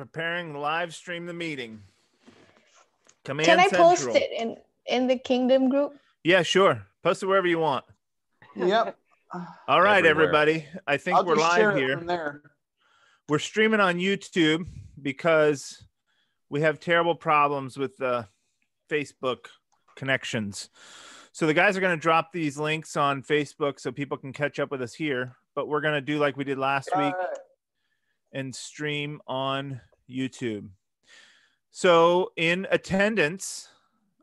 Preparing live stream the meeting. Command Can I Central. post it in in the Kingdom group? Yeah, sure. Post it wherever you want. Yep. All right, Everywhere. everybody. I think I'll we're just share live it here. from there. We're streaming on YouTube because we have terrible problems with the Facebook connections. So the guys are going to drop these links on Facebook so people can catch up with us here. But we're going to do like we did last week All right. and stream on YouTube. So in attendance,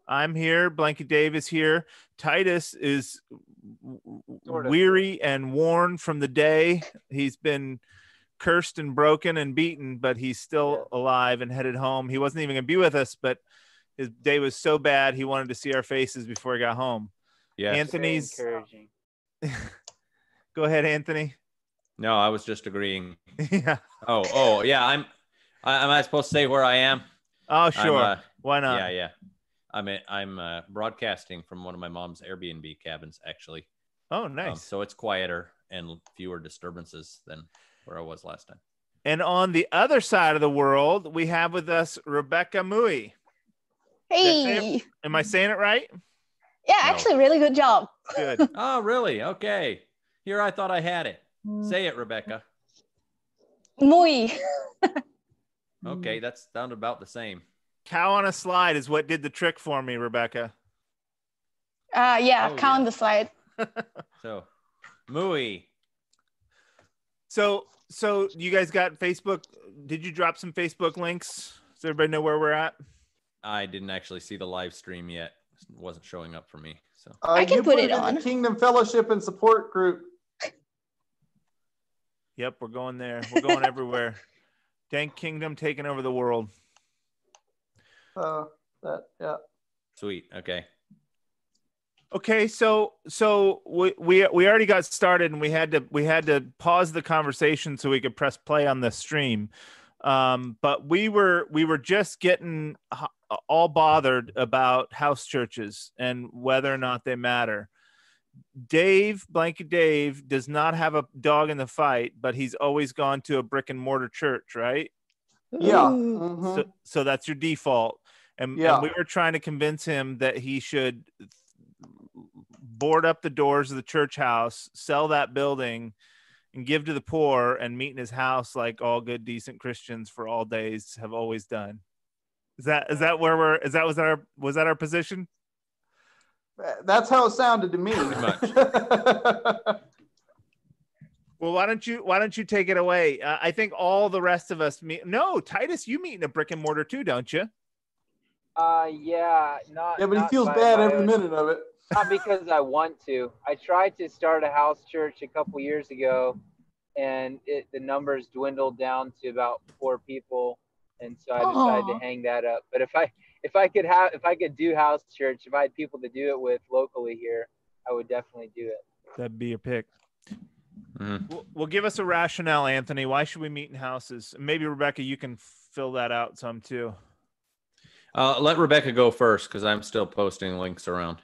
I'm here. Blanky Dave is here. Titus is w- w- Sort of. weary and worn from the day. He's been cursed and broken and beaten, but he's still alive and headed home. He wasn't even going to be with us, but his day was so bad he wanted to see our faces before he got home. Yes. Anthony's. Encouraging. Go ahead, Anthony. No, I was just agreeing. yeah. Oh, oh, yeah. I'm. I, am I supposed to say where I am? Oh, sure. uh, Why not? yeah, yeah. I'm. A, I'm uh, broadcasting from one of my mom's Airbnb cabins, actually. Oh, Um, nice. so it's quieter and fewer disturbances than where I was last time. And on the other side of the world, we have with us Rebecca Mui. Hey, Am I saying it right? yeah, No. actually, really good job. Good. Oh, really? Okay. Here, I thought I had it. Mm. Say it, Rebecca. Muy. Okay, that's sounded about the same. Cow on a slide is what did the trick for me, Rebecca. Uh, yeah, Oh, count yeah. the slide. So, Mooey. So, so you guys got Facebook? Did you drop some Facebook links? Does everybody know where we're at? I didn't actually see the live stream yet. It wasn't showing up for me. So, Uh, I can you put it in the on. Kingdom Fellowship and Support Group. Yep, we're going there. We're going everywhere. Dank Kingdom taking over the world. Uh, that yeah. sweet. Okay. Okay, so so we, we we already got started and we had to we had to pause the conversation so we could press play on the stream. Um, but we were we were just getting all bothered about house churches and whether or not they matter. Dave Blanket Dave does not have a dog in the fight, but he's always gone to a brick and mortar church, right? Yeah. Ooh. mhm. So, so that's your default. And, Yeah. and we were trying to convince him that he should board up the doors of the church house, sell that building, and give to the poor and meet in his house like all good, decent Christians for all days have always done. Is that is that where we're is that was our was that our position? That's how it sounded to me. Well, why don't you why don't you take it away? Uh, I think all the rest of us meet. No, Titus, you meet in a brick and mortar too, don't you? Uh, yeah, not. yeah, but he feels by bad my every own- minute of it. Not because I want to. I tried to start a house church a couple years ago, and it the numbers dwindled down to about four people, and so I decided Aw. to hang that up. But if I if I could have if I could do house church, if I had people to do it with locally here, I would definitely do it. That'd be your pick. Mhm. Well, well, give us a rationale, Anthony. Why should we meet in houses? Maybe Rebecca, you can fill that out some too. Uh, let Rebecca go first because I'm still posting links around.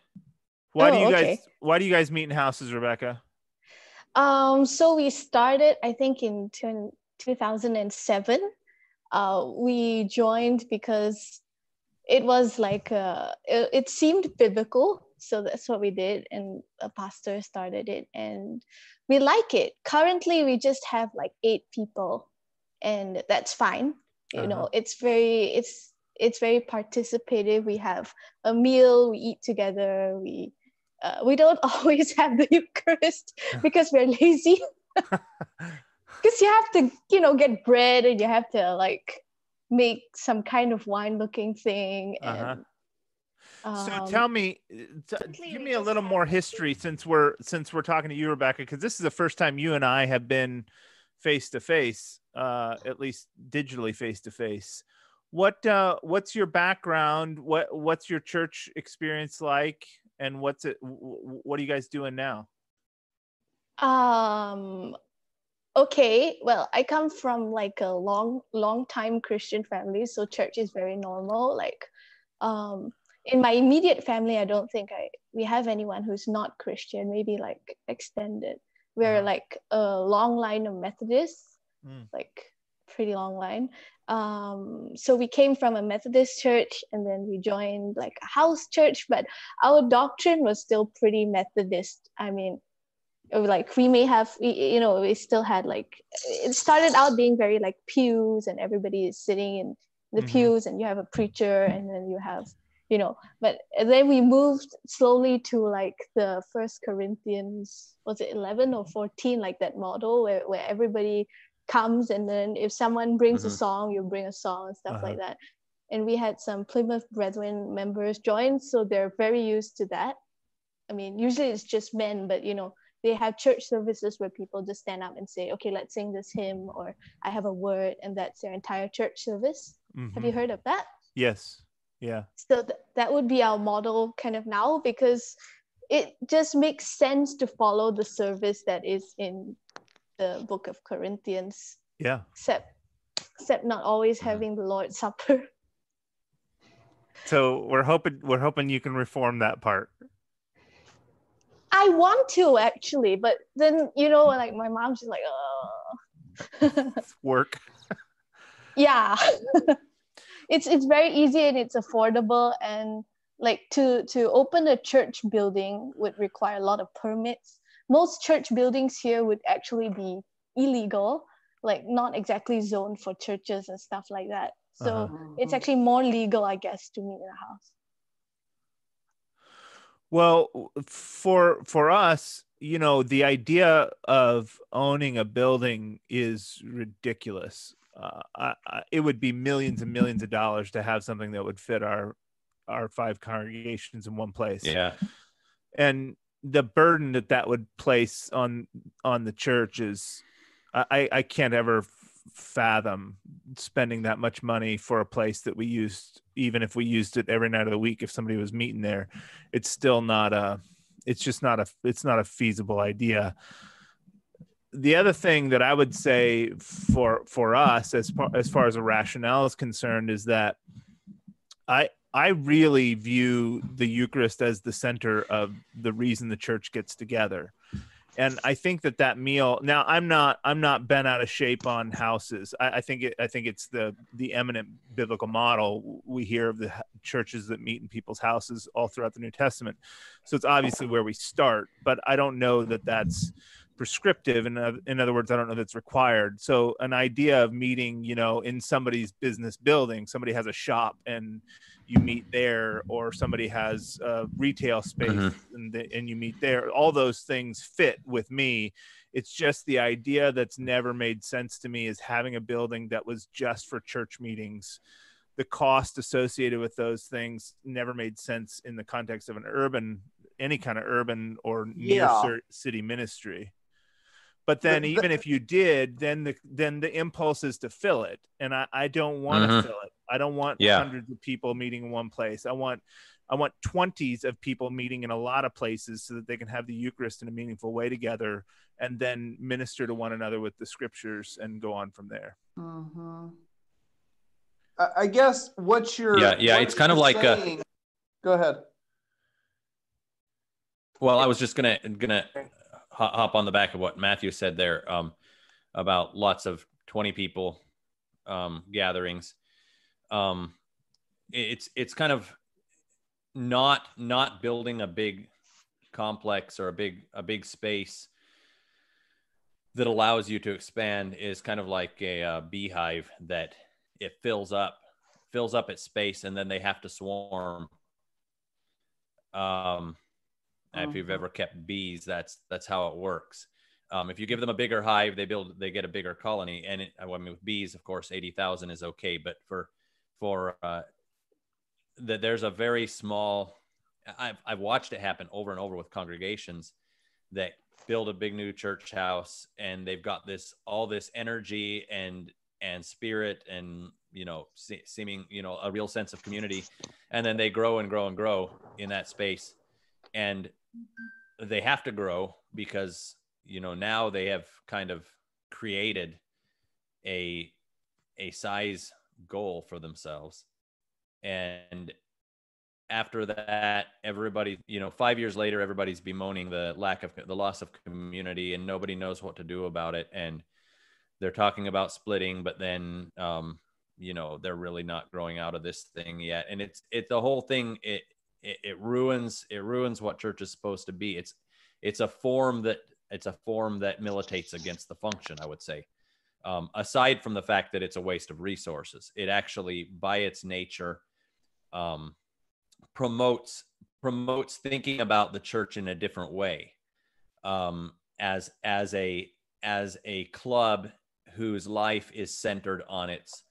Why do Oh, you guys? Why do you guys meet in houses, Rebecca? Um, so we started, I think, in two, 2007. Uh, we joined because it was like uh, it, it seemed biblical, so that's what we did, and a pastor started it, and we like it. Currently, we just have like eight people, and that's fine. You Uh-huh. know, it's very it's it's very participative. We have a meal, we eat together, we uh, we don't always have the Eucharist because we're lazy. Because you have to, you know, get bread and you have to like make some kind of wine looking thing. Uh-huh. So um, tell me, t- give me a little more history since we're since we're talking to you, Rebecca, because this is the first time you and I have been face to face, uh, at least digitally face to face. What uh, what's your background? What what's your church experience like? And what's it? w- What are you guys doing now? Um, okay, well, I come from like a long, long time Christian family, so church is very normal. Like, um, in my immediate family, I don't think I we have anyone who's not Christian. Maybe like extended. We're Uh-huh. like a long line of Methodists, Mm. like pretty long line. Um, so we came from a Methodist church and then we joined like a house church, but our doctrine was still pretty Methodist. I mean, like we may have you know we still had like it started out being very like pews and everybody is sitting in the Mhm. pews and you have a preacher and then you have you know but then we moved slowly to like the first corinthians was it 11 or 14 like that model where, where everybody comes and then if someone brings a Mhm. song you bring a song and stuff Uh-huh. like that and we had some plymouth brethren members join so they're very used to that i mean usually it's just men but you know they have church services where people just stand up and say okay let's sing this hymn or i have a word and that's their entire church service have you Mhm. heard of that Yes. Yeah. so th- that would be our model kind of now because it just makes sense to follow the service that is in the book of corinthians Yeah. except except not always Mhm. having the lord's supper So we're hoping we're hoping you can reform that part. I want to actually but then you know like my mom's just like oh Work. yeah. It's it's very easy and it's affordable and like to to open a church building would require a lot of permits. Most church buildings here would actually be illegal like not exactly zoned for churches and stuff like that. So Uh-huh. it's actually more legal i guess to meet in a house Well, for for us, you know, the idea of owning a building is ridiculous. Uh, I, I, it would be millions and millions of dollars to have something that would fit our our five congregations in one place. Yeah. and the burden that that would place on on the church is I I- I can't ever fathom spending that much money for a place that we used even if we used it every night of the week if somebody was meeting there it's still not a it's just not a it's not a feasible idea. The other thing that i would say for for us as far as far as a rationale is concerned is that i i really view the eucharist as the center of the reason the church gets together and i think that that meal now i'm not i'm not bent out of shape on houses. I, I think it i think it's the the eminent biblical model we hear of the churches that meet in people's houses all throughout the new testament. So it's obviously where we start but i don't know that that's prescriptive. In, in other words i don't know that's required. So an idea of meeting you know in somebody's business building somebody has a shop and you meet there or somebody has a retail space Mhm. and, the, and you meet there all those things fit with me it's just the idea that's never made sense to me is having a building that was just for church meetings the cost associated with those things never made sense in the context of an urban any kind of urban or near Yeah. city ministry but then The- the- even if you did then the then the impulse is to fill it and i, I don't want to Mhm. fill it i don't want Yeah. hundreds of people meeting in one place i want i want 20s of people meeting in a lot of places so that they can have the eucharist in a meaningful way together and then minister to one another with the scriptures and go on from there Mhm. I, I guess what's you're Yeah, yeah, it's kind of like a- go ahead. Well, I was just gonna gonna hop on the back of what Matthew said there um, about lots of twenty people um, gatherings. Um, it's it's kind of not not building a big complex or a big a big space that allows you to expand is kind of like a, uh beehive that it fills up fills up its space and then they have to swarm. Um if you've Mhm. ever kept bees that's that's how it works. Um, if you give them a bigger hive they build they get a bigger colony. And it, I mean with bees of course 80,000 is okay but for for uh that there's a very small I've, I've watched it happen over and over with congregations that build a big new church house and they've got this all this energy and and spirit and you know se- seeming you know a real sense of community. And then they grow and grow and grow in that space. And they have to grow because you know now they have kind of created a a size goal for themselves and after that everybody you know 5 years later everybody's bemoaning the lack of the loss of community and nobody knows what to do about it and they're talking about splitting, but then um, you know they're really not growing out of this thing yet, and it's it the whole thing it, it it ruins it ruins what church is supposed to be. It's it's a form that it's a form that militates against the function. I would say. Um, aside from the fact that it's a waste of resources, it actually, by its nature, um, promotes promotes thinking about the church in a different way. Um, as as a as a club whose life is centered on its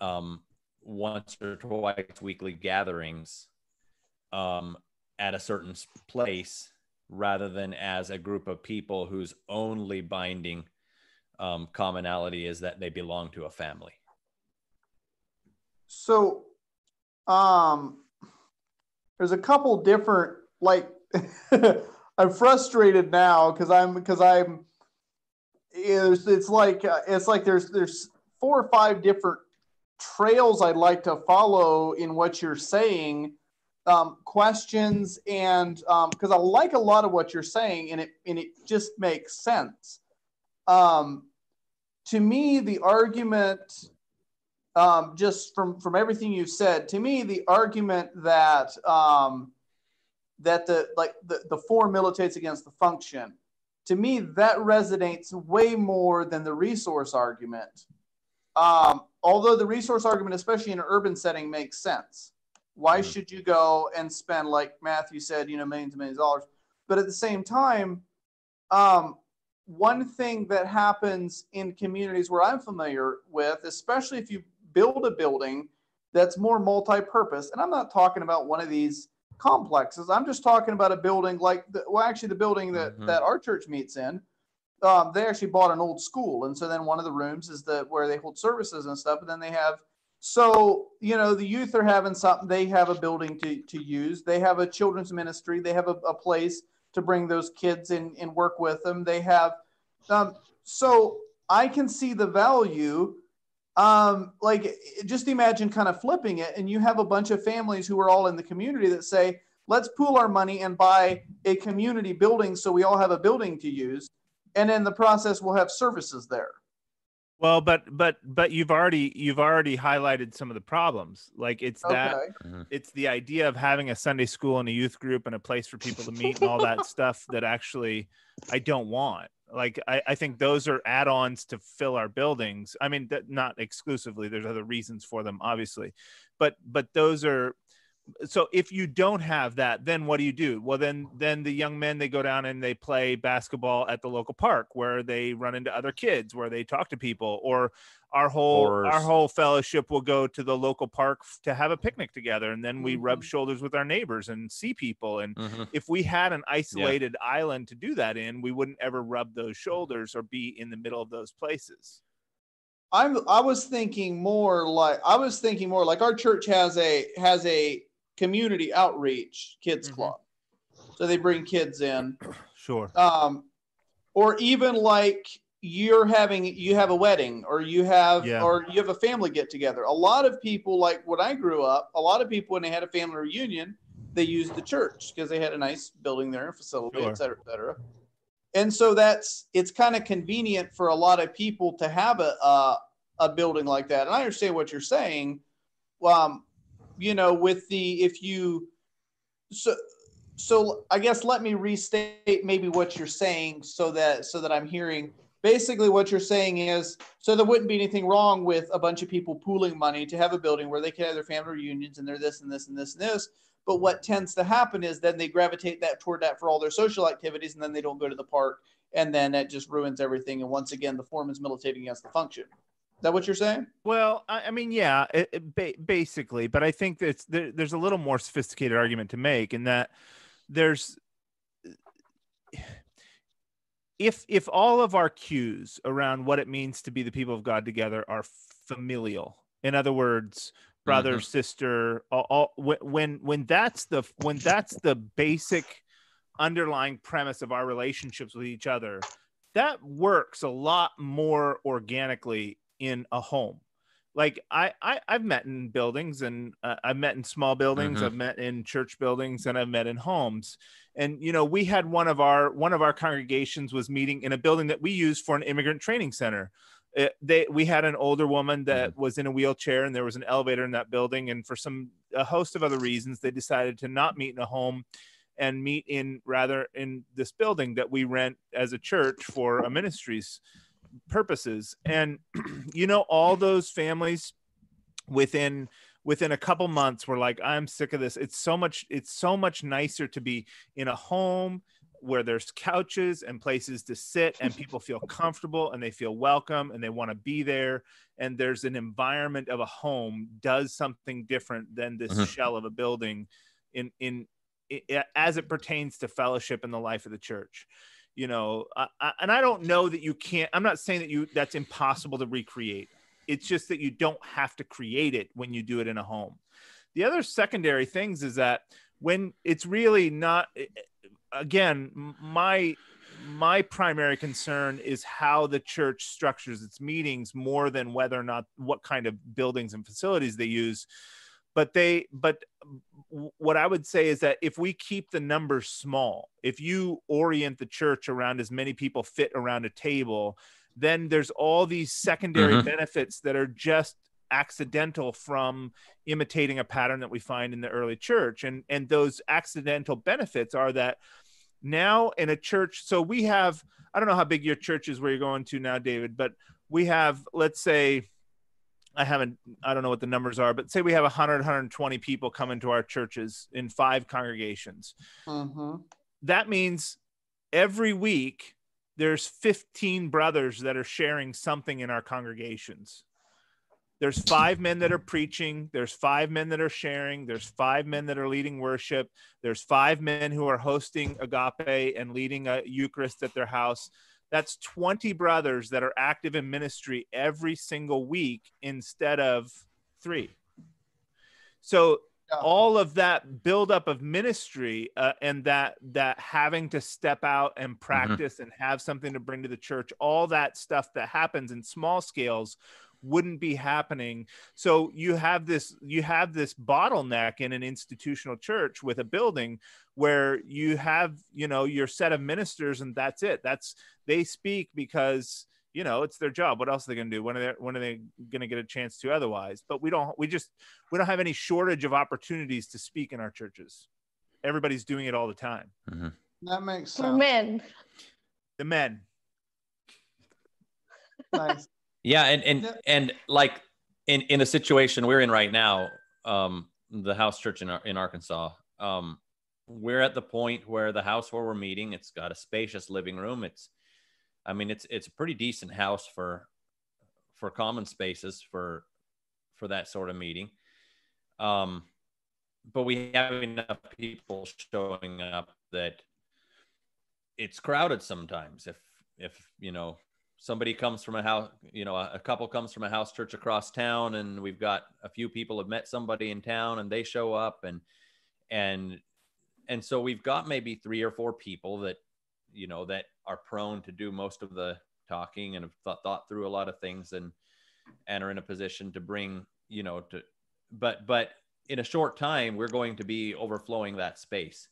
um, once or twice weekly gatherings um, at a certain place rather than as a group of people whose only binding um, commonality is that they belong to a family. So, um, there's a couple different like I'm frustrated now because I'm because I'm it's, it's like uh, it's like there's there's four or five different trails I'd like to follow in what you're saying, um, questions and because um, I like a lot of what you're saying and it and it just makes sense. Um, to me, the argument, um, just from from everything you've said, to me, the argument that um, that the like the, the form militates against the function to me that resonates way more than the resource argument. Um, although the resource argument especially in an urban setting makes sense. Why mm-hmm. should you go and spend like matthew said you know millions and millions of dollars? But at the same time um, one thing that happens in communities where i'm familiar with especially if you build a building that's more multi-purpose and i'm not talking about one of these complexes. I'm just talking about a building like, the, well, actually, the building that mm-hmm. that our church meets in. Um, they actually bought an old school, and so then one of the rooms is the where they hold services and stuff. And then they have, so you know, the youth are having something. They have a building to to use. They have a children's ministry. They have a, a place to bring those kids in and work with them. They have, um, so I can see the value um, like just imagine kind of flipping it and you have a bunch of families who are all in the community that say let's pool our money and buy a community building so we all have a building to use and in the process we'll have services there well but but but you've already you've already highlighted some of the problems like it's that. Mm-hmm. it's the idea of having a sunday school and a youth group and a place for people to meet and all that stuff that actually i don't want like I, I think those are add-ons to fill our buildings i mean that not exclusively there's other reasons for them obviously but but those are so if you don't have that then what do you do well then then the young men they go down and they play basketball at the local park where they run into other kids where they talk to people or our whole our whole fellowship will go to the local park to have a picnic together and then we mm-hmm. rub shoulders with our neighbors and see people and mm-hmm. if we had an isolated yeah. island to do that in we wouldn't ever rub those shoulders or be in the middle of those places i'm i was thinking more like i was thinking more like our church has a has a community outreach kids mm-hmm. club. So they bring kids in. Sure. Um, or even like you're having you have a wedding or you have yeah. or you have a family get together. A lot of people like when I grew up, a lot of people when they had a family reunion, they used the church because they had a nice building there and facility, sure. et cetera, et cetera. And so that's it's kind of convenient for a lot of people to have a, a a building like that. And I understand what you're saying. Um, you know, with the if you so so I guess let me restate maybe what you're saying so that so that I'm hearing basically what you're saying is so there wouldn't be anything wrong with a bunch of people pooling money to have a building where they can have their family reunions and they're this and this and this and this. But what tends to happen is then they gravitate that toward that for all their social activities and then they don't go to the park and then that just ruins everything. And once again, the form is militating against the function that what you're saying? Well, I, I mean, yeah, it, it ba- basically, but I think that there, there's a little more sophisticated argument to make in that there's if if all of our cues around what it means to be the people of God together are familial, in other words, brother, mm-hmm. sister, all, all, when when that's the when that's the basic underlying premise of our relationships with each other, that works a lot more organically in a home like I, I I've met in buildings and uh, I've met in small buildings, mm-hmm. I've met in church buildings, and I've met in homes. And you know, we had one of our one of our congregations was meeting in a building that we used for an immigrant training center. it, they we had an older woman that mm-hmm. was in a wheelchair and there was an elevator in that building and for some a host of other reasons they decided to not meet in a home and meet in rather in this building that we rent as a church for a ministry's purposes. And you know all those families within within a couple months were like i'm sick of this. It's so much it's so much nicer to be in a home where there's couches and places to sit and people feel comfortable and they feel welcome and they want to be there. And there's an environment of a home does something different than this mm-hmm. shell of a building in in it, as it pertains to fellowship in the life of the church you know I, I, and i don't know that you can't i'm not saying that you that's impossible to recreate. It's just that you don't have to create it when you do it in a home. The other secondary things is that when it's really not eh, eh, again my my primary concern is how the church structures its meetings more than whether or not what kind of buildings and facilities they use but they but what i would say is that if we keep the numbers small if you orient the church around as many people fit around a table then there's all these secondary mm-hmm. benefits that are just accidental from imitating a pattern that we find in the early church and and those accidental benefits are that now in a church so we have i don't know how big your church is where you're going to now david but we have let's say i haven't i don't know what the numbers are but say we have 100 120 people come into our churches in five congregations. Mm-hmm. that means every week there's 15 brothers that are sharing something in our congregations. There's five men that are preaching there's five men that are sharing there's five men that are leading worship there's five men who are hosting agape and leading a eucharist at their house that's 20 brothers that are active in ministry every single week instead of three so all of that buildup of ministry uh, and that that having to step out and mm-hmm. practice mm-hmm. and have something to bring to the church all that stuff that happens in small scales wouldn't be happening. So you have this you have this bottleneck in an institutional church with a building where you have you know your set of ministers and that's it. That's they speak because you know it's their job. What else are they going to do? When are they when are they going to get a chance to otherwise? But we don't we just we don't have any shortage of opportunities to speak in our churches. Everybody's doing it all the time. Mm-hmm. that makes sense. for men. The men. Nice yeah, and and and like in in the situation we're in right now, um, the house church in in Arkansas, um, we're at the point where the house where we're meeting, it's got a spacious living room. It's, I mean, it's it's a pretty decent house for for common spaces for for that sort of meeting. Um, but we have enough people showing up that it's crowded sometimes. If if you know somebody comes from a house, you know, a, a, couple comes from a house church across town, and we've got a few people have met somebody in town, and they show up, and and and so we've got maybe three or four people that you know that are prone to do most of the talking and have thought, thought through a lot of things and and are in a position to bring you know to but but in a short time we're going to be overflowing that space.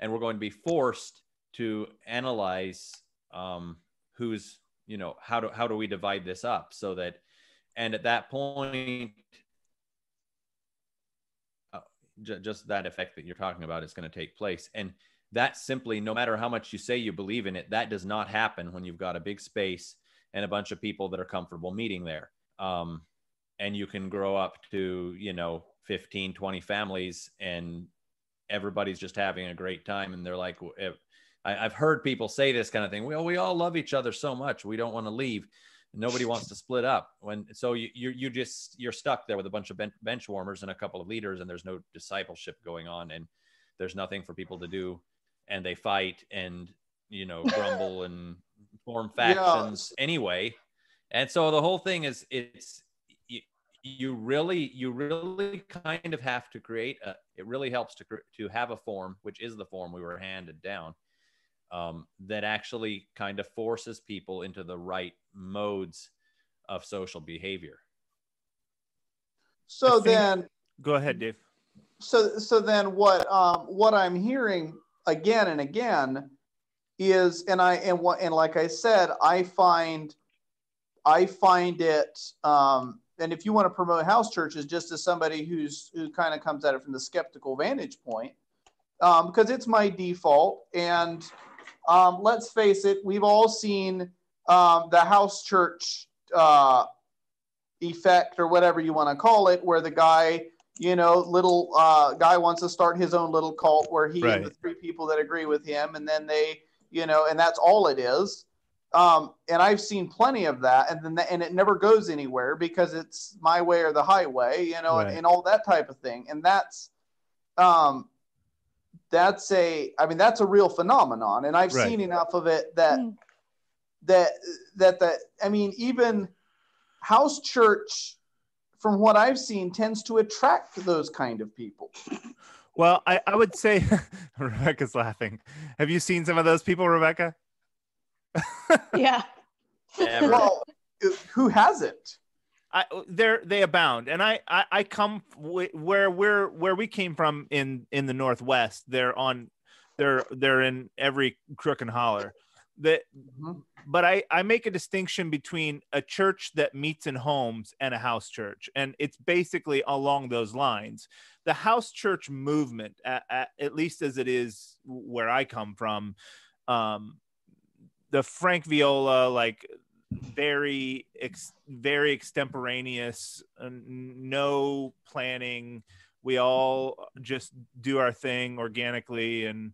And we're going to be forced to analyze um, who's you know how do how do we divide this up so that and at that point uh, just that effect that you're talking about is going to take place. And that simply no matter how much you say you believe in it that does not happen when you've got a big space and a bunch of people that are comfortable meeting there. Um, and you can grow up to you know 15 20 families and everybody's just having a great time and they're like I, have heard people say this kind of thing. Well, we all love each other so much. We don't want to leave. Nobody wants to split up. When so you you you just you're stuck there with a bunch of bench warmers and a couple of leaders, and there's no discipleship going on, and there's nothing for people to do, and they fight and you know grumble and form factions yeah. anyway. And so the whole thing is it's you, you really you really kind of have to create a it really helps to to have a form which is the form we were handed down um, that actually kind of forces people into the right modes of social behavior. So think, then, go ahead, Dave. So so then, what um, what I'm hearing again and again is, and I and what and like I said, I find I find it, um, and if you want to promote house churches, just as somebody who's who kind of comes at it from the skeptical vantage point, um, because it's my default. And um, let's face it, we've all seen um, the house church uh, effect or whatever you want to call it, where the guy, you know, little uh, guy wants to start his own little cult where he Right. and the three people that agree with him, and then they, you know, and that's all it is. Um, and I've seen plenty of that, and then the, and it never goes anywhere because it's my way or the highway, you know, and, and all that type of thing. And that's, um, that's a, I mean, that's a real phenomenon, and I've Right. seen enough of it that Mm. that that the I mean, even house church, from what I've seen, tends to attract those kind of people. Well, I, I would say Rebecca's laughing. Have you seen some of those people, Rebecca? Yeah. Ever. Well, who hasn't? I they're they abound, and I I, I come w- where we're where we came from in in the northwest. They're on, they're they're in every crook and holler. That, Mhm. but I I make a distinction between a church that meets in homes and a house church, and it's basically along those lines. The house church movement, at, at, at least as it is where I come from, um, the Frank Viola like very ex- very extemporaneous uh, no planning. We all just do our thing organically and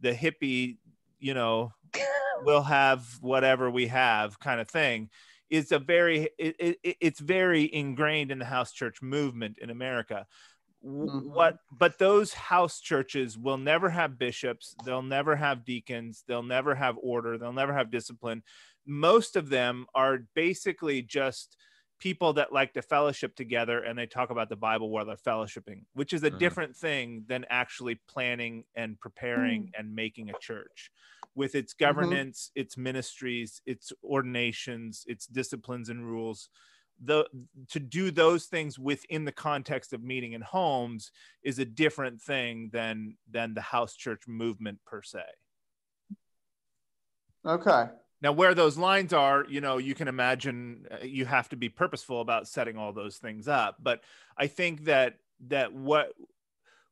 the hippie you know we'll have whatever we have kind of thing. Is a very it, it, it's very ingrained in the house church movement in america. Mhm. what but those house churches will never have bishops they'll never have deacons they'll never have order they'll never have discipline most of them are basically just people that like to fellowship together and they talk about the bible while they're fellowshipping which is a Mhm. different thing than actually planning and preparing and making a church with its governance its ministries its ordinations its disciplines and rules the to do those things within the context of meeting in homes is a different thing than than the house church movement per se Okay. Now where those lines are you know you can imagine uh, you have to be purposeful about setting all those things up but i think that that what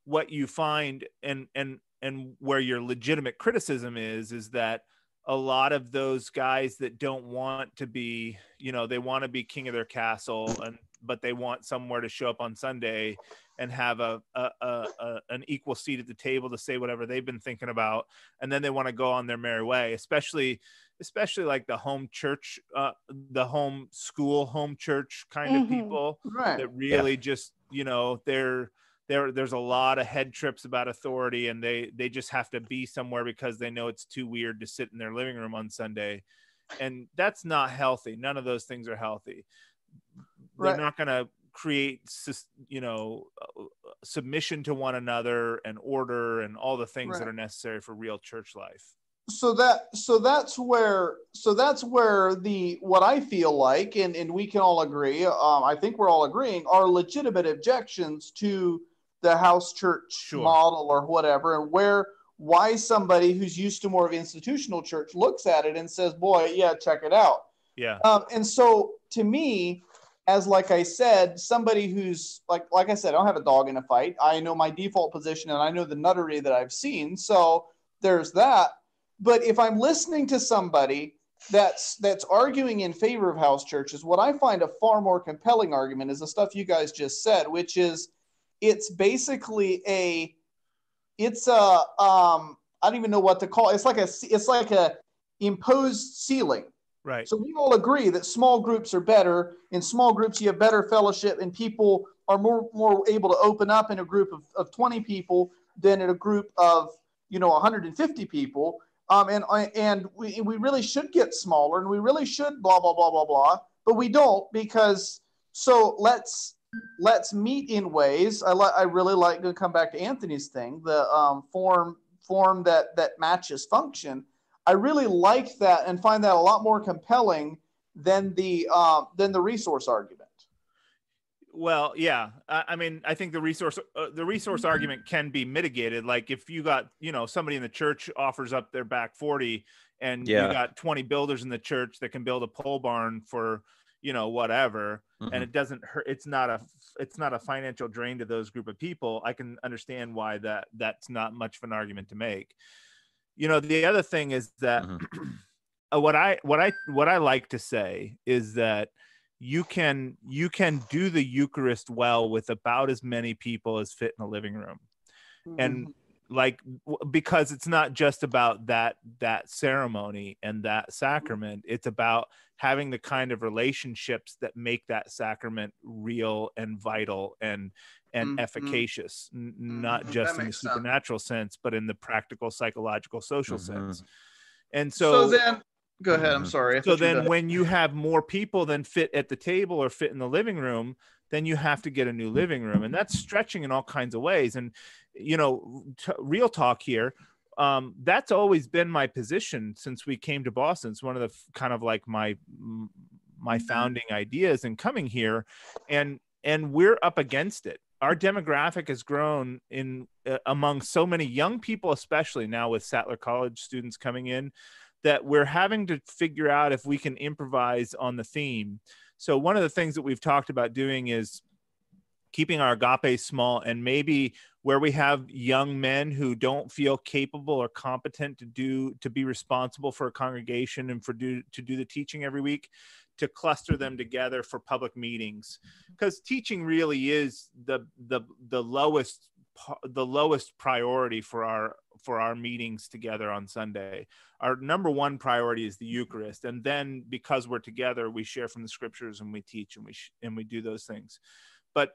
what you find and and and where your legitimate criticism is is that a lot of those guys that don't want to be you know they want to be king of their castle and but they want somewhere to show up on sunday and have a, a, a, a an equal seat at the table to say whatever they've been thinking about and then they want to go on their merry way especially especially like the home church uh the home school home church kind of Mhm. people Right. that really just you know they're there there's a lot of head trips about authority and they they just have to be somewhere because they know it's too weird to sit in their living room on sunday. And that's not healthy. None of those things are healthy. They're not going to create you know uh, submission to one another and order and all the things that are necessary for real church life so that so that's where so that's where the what I feel like and and we can all agree um, I think we're all agreeing are legitimate objections to the house church Sure. model or whatever and where why somebody who's used to more of institutional church looks at it and says boy yeah check it out yeah um, and so to me, as like I said, somebody who's like like I said, I don't have a dog in a fight. I know my default position and I know the nuttery that I've seen. So there's that. But if I'm listening to somebody that's that's arguing in favor of house churches, what I find a far more compelling argument is the stuff you guys just said, which is it's basically a it's a um I don't even know what to call it. It's like a it's like a imposed ceiling. right So we all agree that small groups are better. In small groups, you have better fellowship, and people are more more able to open up in a group of, of 20 people than in a group of you know 150 people. Um, and and we, we really should get smaller, and we really should blah blah blah blah blah. But we don't because so let's let's meet in ways. I like I really like to come back to Anthony's thing, the um, form form that that matches function. I really like that and find that a lot more compelling than the uh, than the resource argument. Well, yeah. I, I mean, I think the resource uh, the resource argument can be mitigated. Like if you got you know somebody in the church offers up their back forty, and Yeah. you got 20 builders in the church that can build a pole barn for you know whatever Mhm. and it doesn't hurt it's not a it's not a financial drain to those group of people i can understand why that that's not much of an argument to make you know the other thing is that Mhm. uh, what i what i what i like to say is that you can you can do the eucharist well with about as many people as fit in a living room and like because it's not just about that that ceremony and that sacrament it's about having the kind of relationships that make that sacrament real and vital and and Mhm. efficacious n- not just That in the makes sense. supernatural sense but in the practical psychological social Mhm. sense and so, so then go ahead. I'm Mhm. sorry. So thought you were then when you have more people than fit at the table or fit in the living room then you have to get a new living room and that's stretching in all kinds of ways and you know t- real talk here um, that's always been my position since we came to boston it's one of the f- kind of like my my founding ideas in coming here and and we're up against it our demographic has grown in uh, among so many young people especially now with sattler college students coming in that we're having to figure out if we can improvise on the theme. So one of the things that we've talked about doing is keeping our agape small and maybe where we have young men who don't feel capable or competent to do to be responsible for a congregation and for do to do the teaching every week to cluster them together for public meetings because teaching really is the the the lowest the lowest priority for our for our meetings together on Sunday our number one priority is the Eucharist, and then because we're together, we share from the scriptures and we teach and we and we do those things. But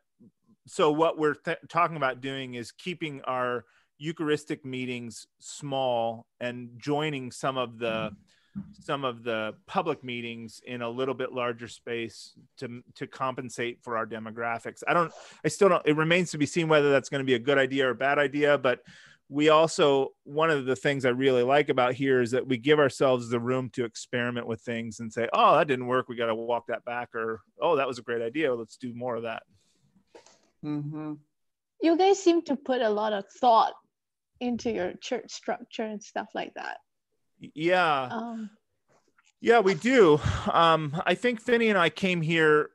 so what we're talking about doing is keeping our Eucharistic meetings small and joining some of the mm-hmm. Some of the public meetings in a little bit larger space to to compensate for our demographics. I don't I still don't it remains to be seen whether that's going to be a good idea or a bad idea, but we also one of the things I really like about here is that we give ourselves the room to experiment with things and say, "Oh, that didn't work. We got to walk that back," or "Oh, that was a great idea. Let's do more of that." Mhm. You guys seem to put a lot of thought into your church structure and stuff like that. Yeah, Um, yeah, we do. Um, I think Finney and I came here.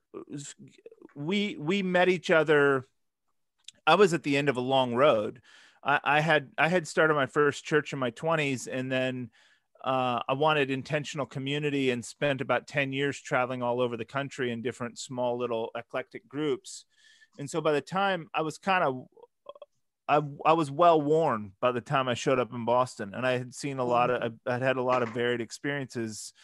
We we met each other. I was at the end of a long road. I, I had I had started my first church in my twenties, and then uh, I wanted intentional community, and spent about ten years traveling all over the country in different small little eclectic groups. And so by the time I was kind of I, I was well worn by the time I showed up in Boston, and I had seen a lot of mm. I had had a lot of varied experiences,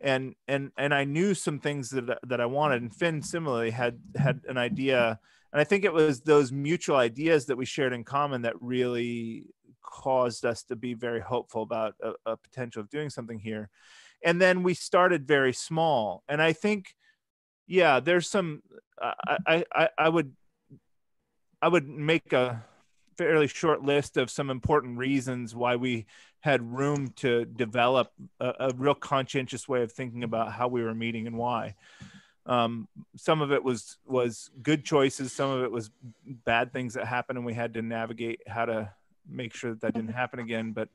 and and and I knew some things that that I wanted. And Finn similarly had had an idea, and I think it was those mutual ideas that we shared in common that really caused us to be very hopeful about a, a potential of doing something here. And then we started very small, and I think, yeah, there's some. I I, I would I would make a fairly short list of some important reasons why we had room to develop a, a real conscientious way of thinking about how we were meeting and why. Um, some of it was was good choices, some of it was bad things that happened, and we had to navigate how to make sure that that didn't happen again. But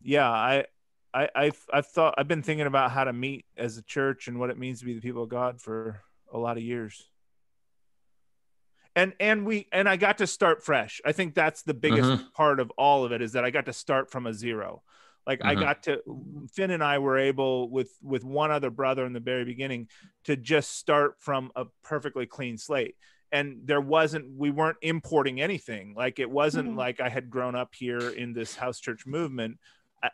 yeah, I. I, I've, I've thought I've been thinking about how to meet as a church and what it means to be the people of God for a lot of years and and we and i got to start fresh i think that's the biggest Mhm. part of all of it is that i got to start from a zero like i Mhm. got to finn and i were able with with one other brother in the very beginning to just start from a perfectly clean slate and there wasn't we weren't importing anything like it wasn't Mhm. like i had grown up here in this house church movement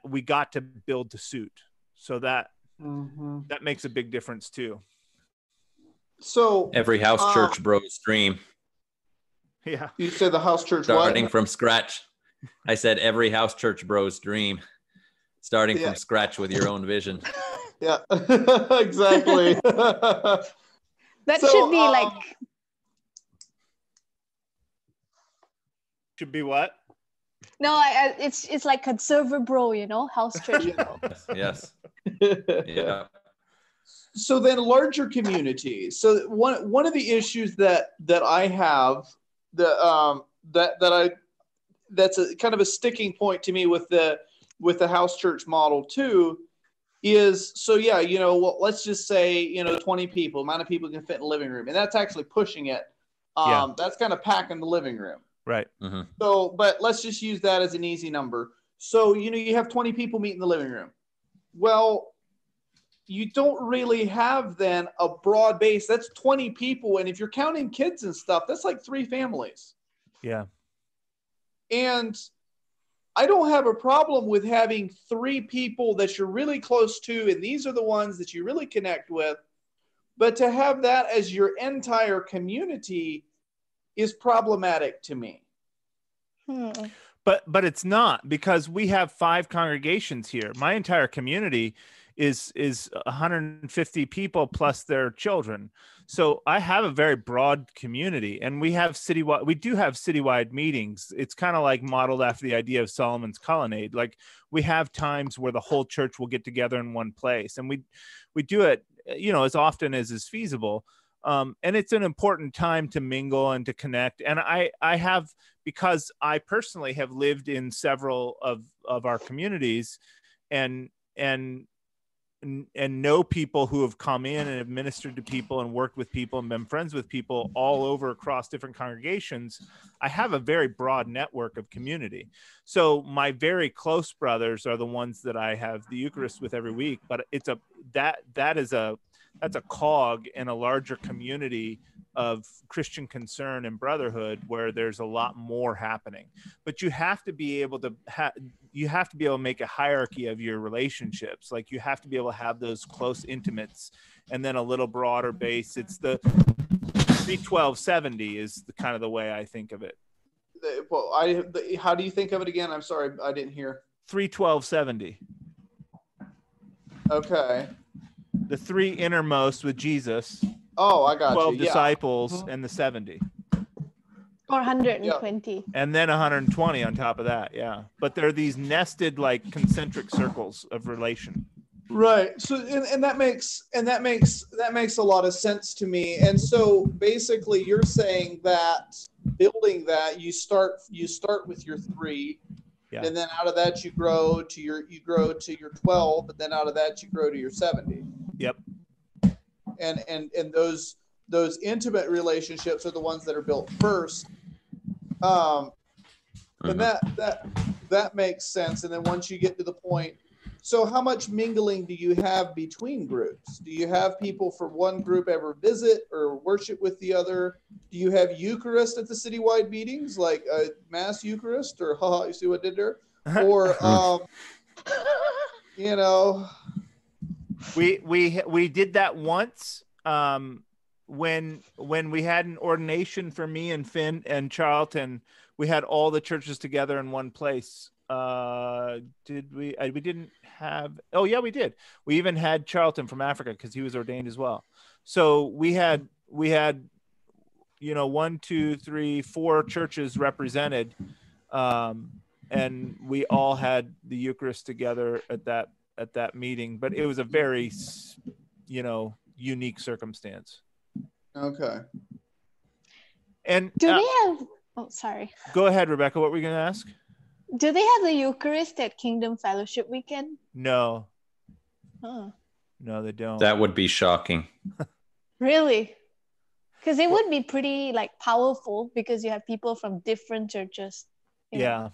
we got to build to suit so that Mhm. that makes a big difference too So Every house Uh, church bro's dream, yeah you said the house church starting what? from scratch. I said every house church bro's dream, starting Yeah. from scratch with your own vision. Yeah, exactly. that So, should be um, like should be what no, I, I, it's it's like conservative bro, you know, house church bro. Yes, yes, yeah. so then larger communities so one one of the issues that that i have the um that that i that's a kind of a sticking point to me with the with the house church model too is so yeah you know well, let's just say you know 20 people amount of people can fit in the living room and that's actually pushing it um Yeah. that's kind of packing the living room Right. mm-hmm. so but let's just use that as an easy number so you know you have 20 people meet in the living room well you don't really have then a broad base that's 20 people and if you're counting kids and stuff that's like three families Yeah. and I don't have a problem with having three people that you're really close to, and these are the ones that you really connect with. But to have that as your entire community is problematic to me. Hmm. but but it's not because we have five congregations here my entire community is is 150 people plus their children. So i have a very broad community and we have citywide we do have citywide meetings. It's kind of like modeled after the idea of solomon's colonnade. Like we have times where the whole church will get together in one place and we we do it you know as often as is feasible. Um, and it's an important time to mingle and to connect. And i i have because I personally have lived in several of of our communities, and and and know people who have come in and have ministered to people and worked with people and been friends with people all over across different congregations. I have a very broad network of community. So my very close brothers are the ones that I have the Eucharist with every week. But it's a that that is a that's a cog in a larger community of Christian concern and brotherhood where there's a lot more happening. But you have to be able to ha- you have to be able to make a hierarchy of your relationships. Like you have to be able to have those close intimates and then a little broader base. It's the 31270 is the kind of the way I think of it. The- Well, I the, how do you think of it again? I'm sorry, I didn't hear. 31270. Okay. The three innermost with Jesus, Oh, I got 12 you. Disciples Mhm. and the 70. Or 120. and then 120 on top of that yeah but they're these nested like concentric circles of relation Right. So and, and that makes and that makes that makes a lot of sense to me. And so basically you're saying that building that you start you start with your 3 Yeah. and then out of that you grow to your you grow to your 12 but then out of that you grow to your 70. Yep. And and and those those intimate relationships are the ones that are built first. Um and that that that makes sense. And then once you get to the point so how much mingling do you have between groups? Do you have people from one group ever visit or worship with the other? Do you have eucharist at the citywide meetings like a mass eucharist or haha you see what I did there? Or um you know we we we did that once um when when we had an ordination for me and finn and charlton. We had all the churches together in one place. Uh did we uh, we didn't have oh yeah we did. We even had charlton from africa because he was ordained as well. So we had we had you know one two three four churches represented um and we all had the eucharist together at that at that meeting but it was a very you know unique circumstance okay and Do uh, they have? Oh, sorry. go ahead rebecca what were you going to ask Do they have the Eucharist at Kingdom Fellowship Weekend? no Huh. no they don't That would be shocking. Really? Because it would be pretty like powerful because you have people from different churches. you know, yeah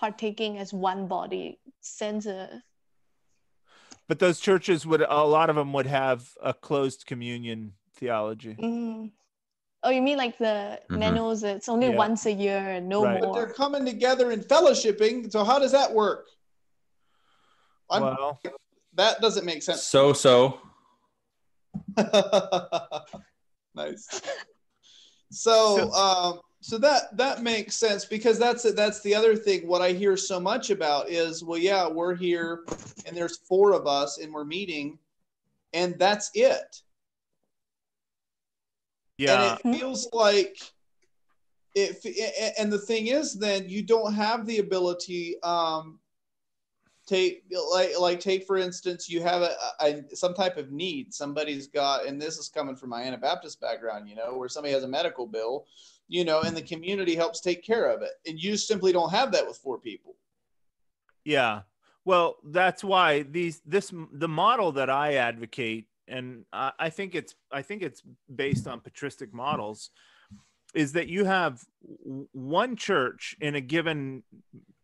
partaking as one body sends a but those churches would a lot of them would have a closed communion theology Mm. Oh, you mean like the Mhm. Menos? It's only Yeah. once a year and no Right. but they're coming together and fellowshipping so how does that work I'm, well that doesn't make sense So so. nice. So, um, so that that makes sense because that's that's the other thing. What I hear so much about is, well, yeah, we're here, and there's four of us, and we're meeting, and that's it. yeah And it feels like it. And the thing is, then you don't have the ability. Um, take like like take for instance, you have a, a some type of need. Somebody's got, and this is coming from my Anabaptist background, you know, where somebody has a medical bill, you know, and the community helps take care of it, and you simply don't have that with four people. Yeah. Well, that's why these this the model that I advocate, and I, I think it's I think it's based on patristic models, is that you have one church in a given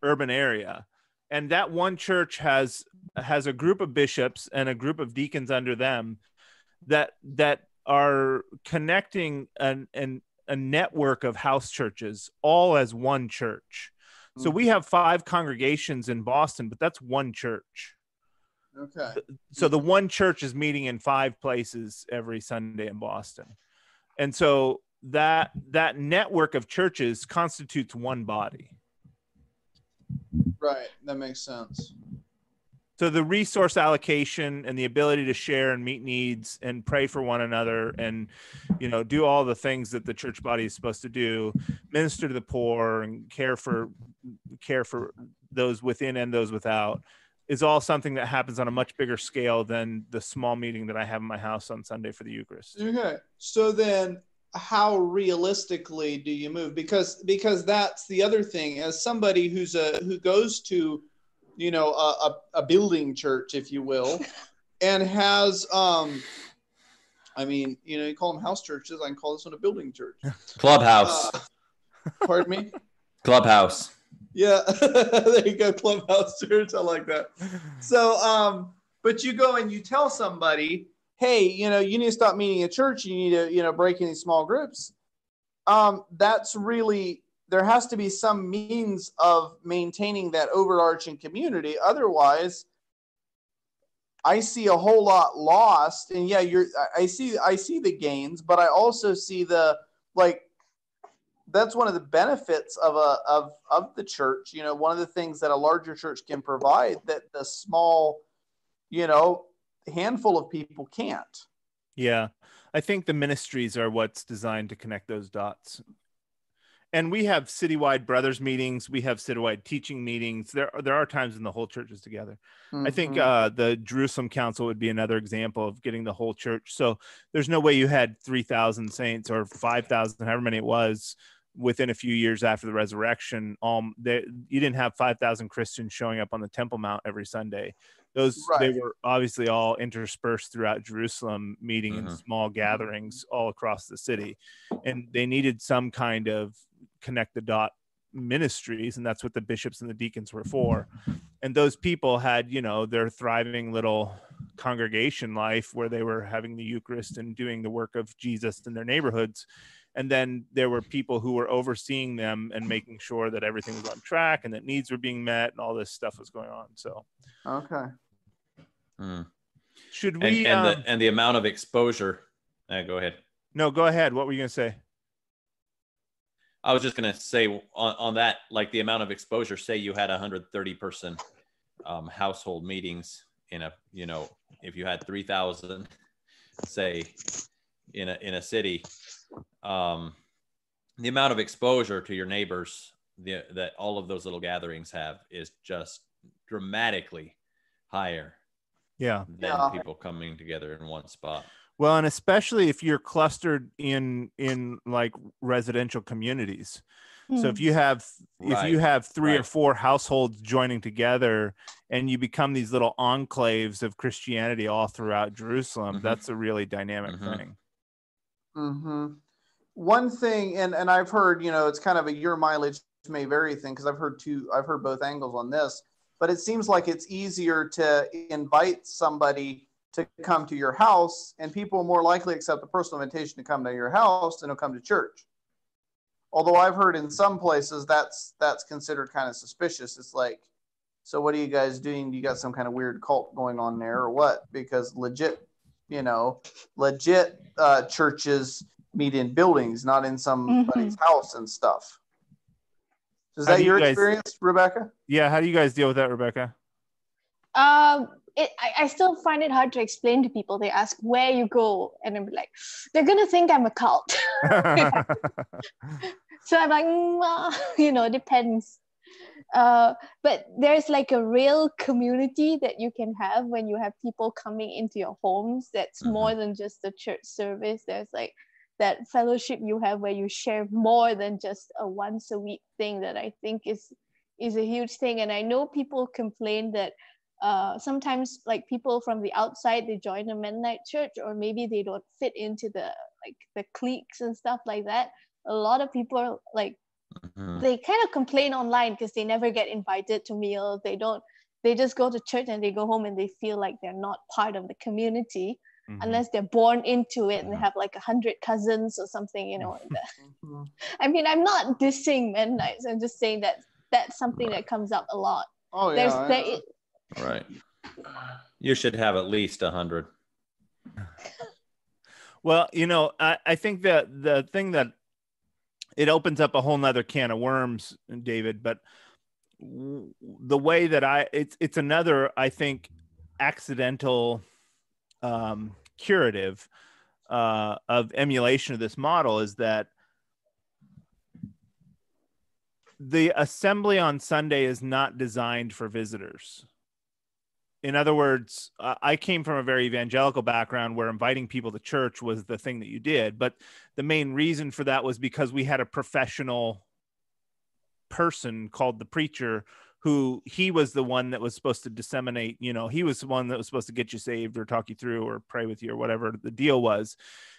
urban area, and that one church has has a group of bishops and a group of deacons under them that that are connecting an, an a network of house churches all as one church. So we mm. have five congregations in Boston, but that's one church. Okay. So the one church is meeting in five places every Sunday in Boston. And so that that network of churches constitutes one body. Right. That makes sense. So the resource allocation and the ability to share and meet needs and pray for one another and you know do all the things that the church body is supposed to do, minister to the poor and care for care for those within and those without is all something that happens on a much bigger scale than the small meeting that I have in my house on Sunday for the Eucharist. Okay. So then how realistically do you move because because that's the other thing as somebody who's a who goes to you know a, a, a building church if you will and has um i mean you know you call them house churches i can call this one a building church Clubhouse. Uh, pardon me Clubhouse. yeah there you go clubhouse church i like that so um but you go and you tell somebody hey you know you need to stop meeting at church you need to you know break into small groups um that's really there has to be some means of maintaining that overarching community otherwise i see a whole lot lost and yeah you're I- see i see the gains but i also see the like that's one of the benefits of a of of the church you know one of the things that a larger church can provide that the small you know handful of people can't Yeah. I think the ministries are what's designed to connect those dots. And we have citywide brothers meetings, we have citywide teaching meetings. There there are times when the whole church is together. I think Mhm. uh, the Jerusalem Council would be another example of getting the whole church. So there's no way you had 3,000 saints or 5,000, however many it was, within a few years after the resurrection. Um, they, you didn't have 5,000 Christians showing up on the Temple Mount every Sunday. Those they were obviously all interspersed throughout Jerusalem, meeting in Mhm. small gatherings all across the city, and they needed some kind of connect the dot ministries and that's what the bishops and the deacons were for. And those people had you know their thriving little congregation life where they were having the eucharist and doing the work of jesus in their neighborhoods. And then there were people who were overseeing them and making sure that everything was on track and that needs were being met and all this stuff was going on. So okay Mm. should And, we and, um, the, and the amount of exposure. Uh, go ahead. no go ahead what were you going to say I was just gonna say on, on that, like the amount of exposure. Say you had 130 person um, household meetings in a, you know, if you had 3,000, say, in a in a city, um, the amount of exposure to your neighbors the, that all of those little gatherings have is just dramatically higher yeah than Yeah. people coming together in one spot. Well, and especially if you're clustered in in like residential communities. So if you have if you have three or four households joining together and you become these little enclaves of Christianity all throughout Jerusalem, Mhm. that's a really dynamic Mhm. thing. hmm One thing, and and I've heard, you know, it's kind of a your mileage may vary thing because I've heard two, I've heard both angles on this, but it seems like it's easier to invite somebody to come to your house, and people more likely accept a personal invitation to come to your house than to come to church. Although I've heard in some places that's that's considered kind of suspicious. It's like, so what are you guys doing? You got some kind of weird cult going on there, or what? Because legit, you know, legit uh, churches meet in buildings, not in somebody's house and stuff. Is How that do you your guys- experience, Rebecca? Yeah, how do you guys deal with that, Rebecca? um it, I, I still find it hard to explain to people they ask where you go and i'm like they're gonna think i'm a cult so i'm like mm, you know depends uh, but there's like a real community that you can have when you have people coming into your homes that's Mhm. more than just the church service there's like that fellowship you have where you share more than just a once a week thing that i think is is a huge thing and i know people complain that uh, sometimes like people from the outside they join a Mennonite church or maybe they don't fit into the like the cliques and stuff like that. A lot of people like Mhm. they kind of complain online because they never get invited to meals. They don't. They just go to church and they go home and they feel like they're not part of the community Mhm. unless they're born into it and they have like a hundred cousins or something. You know. and the- Mhm. I mean, I'm not dissing men, Mennonites. I'm just saying that that's something that comes up a lot. Oh yeah. There's I- there, Right. You should have at least a hundred. Well, you know, I, I think that the thing that it opens up a whole nother can of worms, David, but the way that I it's it's another, I think, accidental um curative uh of emulation of this model is that the assembly on Sunday is not designed for visitors in other words, I came from a very evangelical background where inviting people to church was the thing that you did. But the main reason for that was because we had a professional person called the preacher who he was the one that was supposed to disseminate, you know, he was the one that was supposed to get you saved or talk you through or pray with you or whatever the deal was.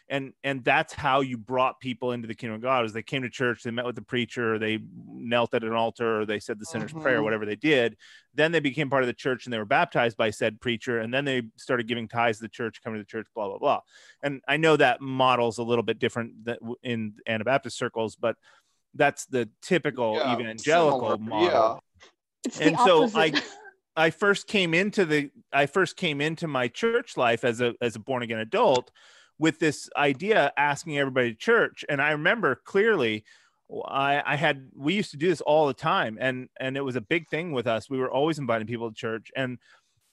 And and that's how you brought people into the kingdom of God is they came to church, they met with the preacher, they knelt at an altar, or they said the sinner's prayer, Mhm. whatever they did then they became part of the church and they were baptized by said preacher and then they started giving tithes to the church coming to the church blah blah blah and i know that model's a little bit different in anabaptist circles but that's the typical Yeah, evangelical similar, model. It's and so opposite. I first came into the I first came into my church life as a as a born again adult with this idea asking everybody to church. And I remember clearly I I had we used to do this all the time. And and it was a big thing with us. We were always inviting people to church. And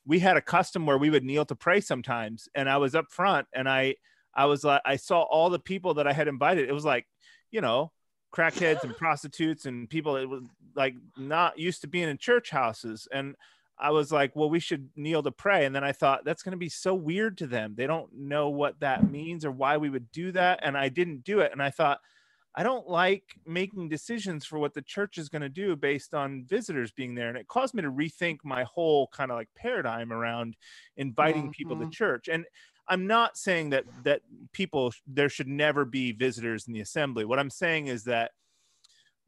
we had a custom where we would kneel to pray sometimes. And I was up front and I I was like I saw all the people that I had invited. It was like you know crackheads and prostitutes and people that was like not used to being in church houses and I was like, well, we should kneel to pray. And then I thought that's going to be so weird to them. They don't know what that means or why we would do that. And I didn't do it. And I thought, I don't like making decisions for what the church is going to do based on visitors being there. And it caused me to rethink my whole kind of like paradigm around inviting people to Mhm. church. And I'm not saying that that people there should never be visitors in the assembly. What I'm saying is that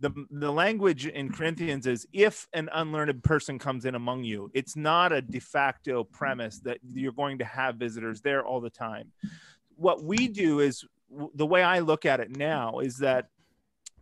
the the language in Corinthians is if an unlearned person comes in among you, it's not a de facto premise that you're going to have visitors there all the time. What we do is the way I look at it now is that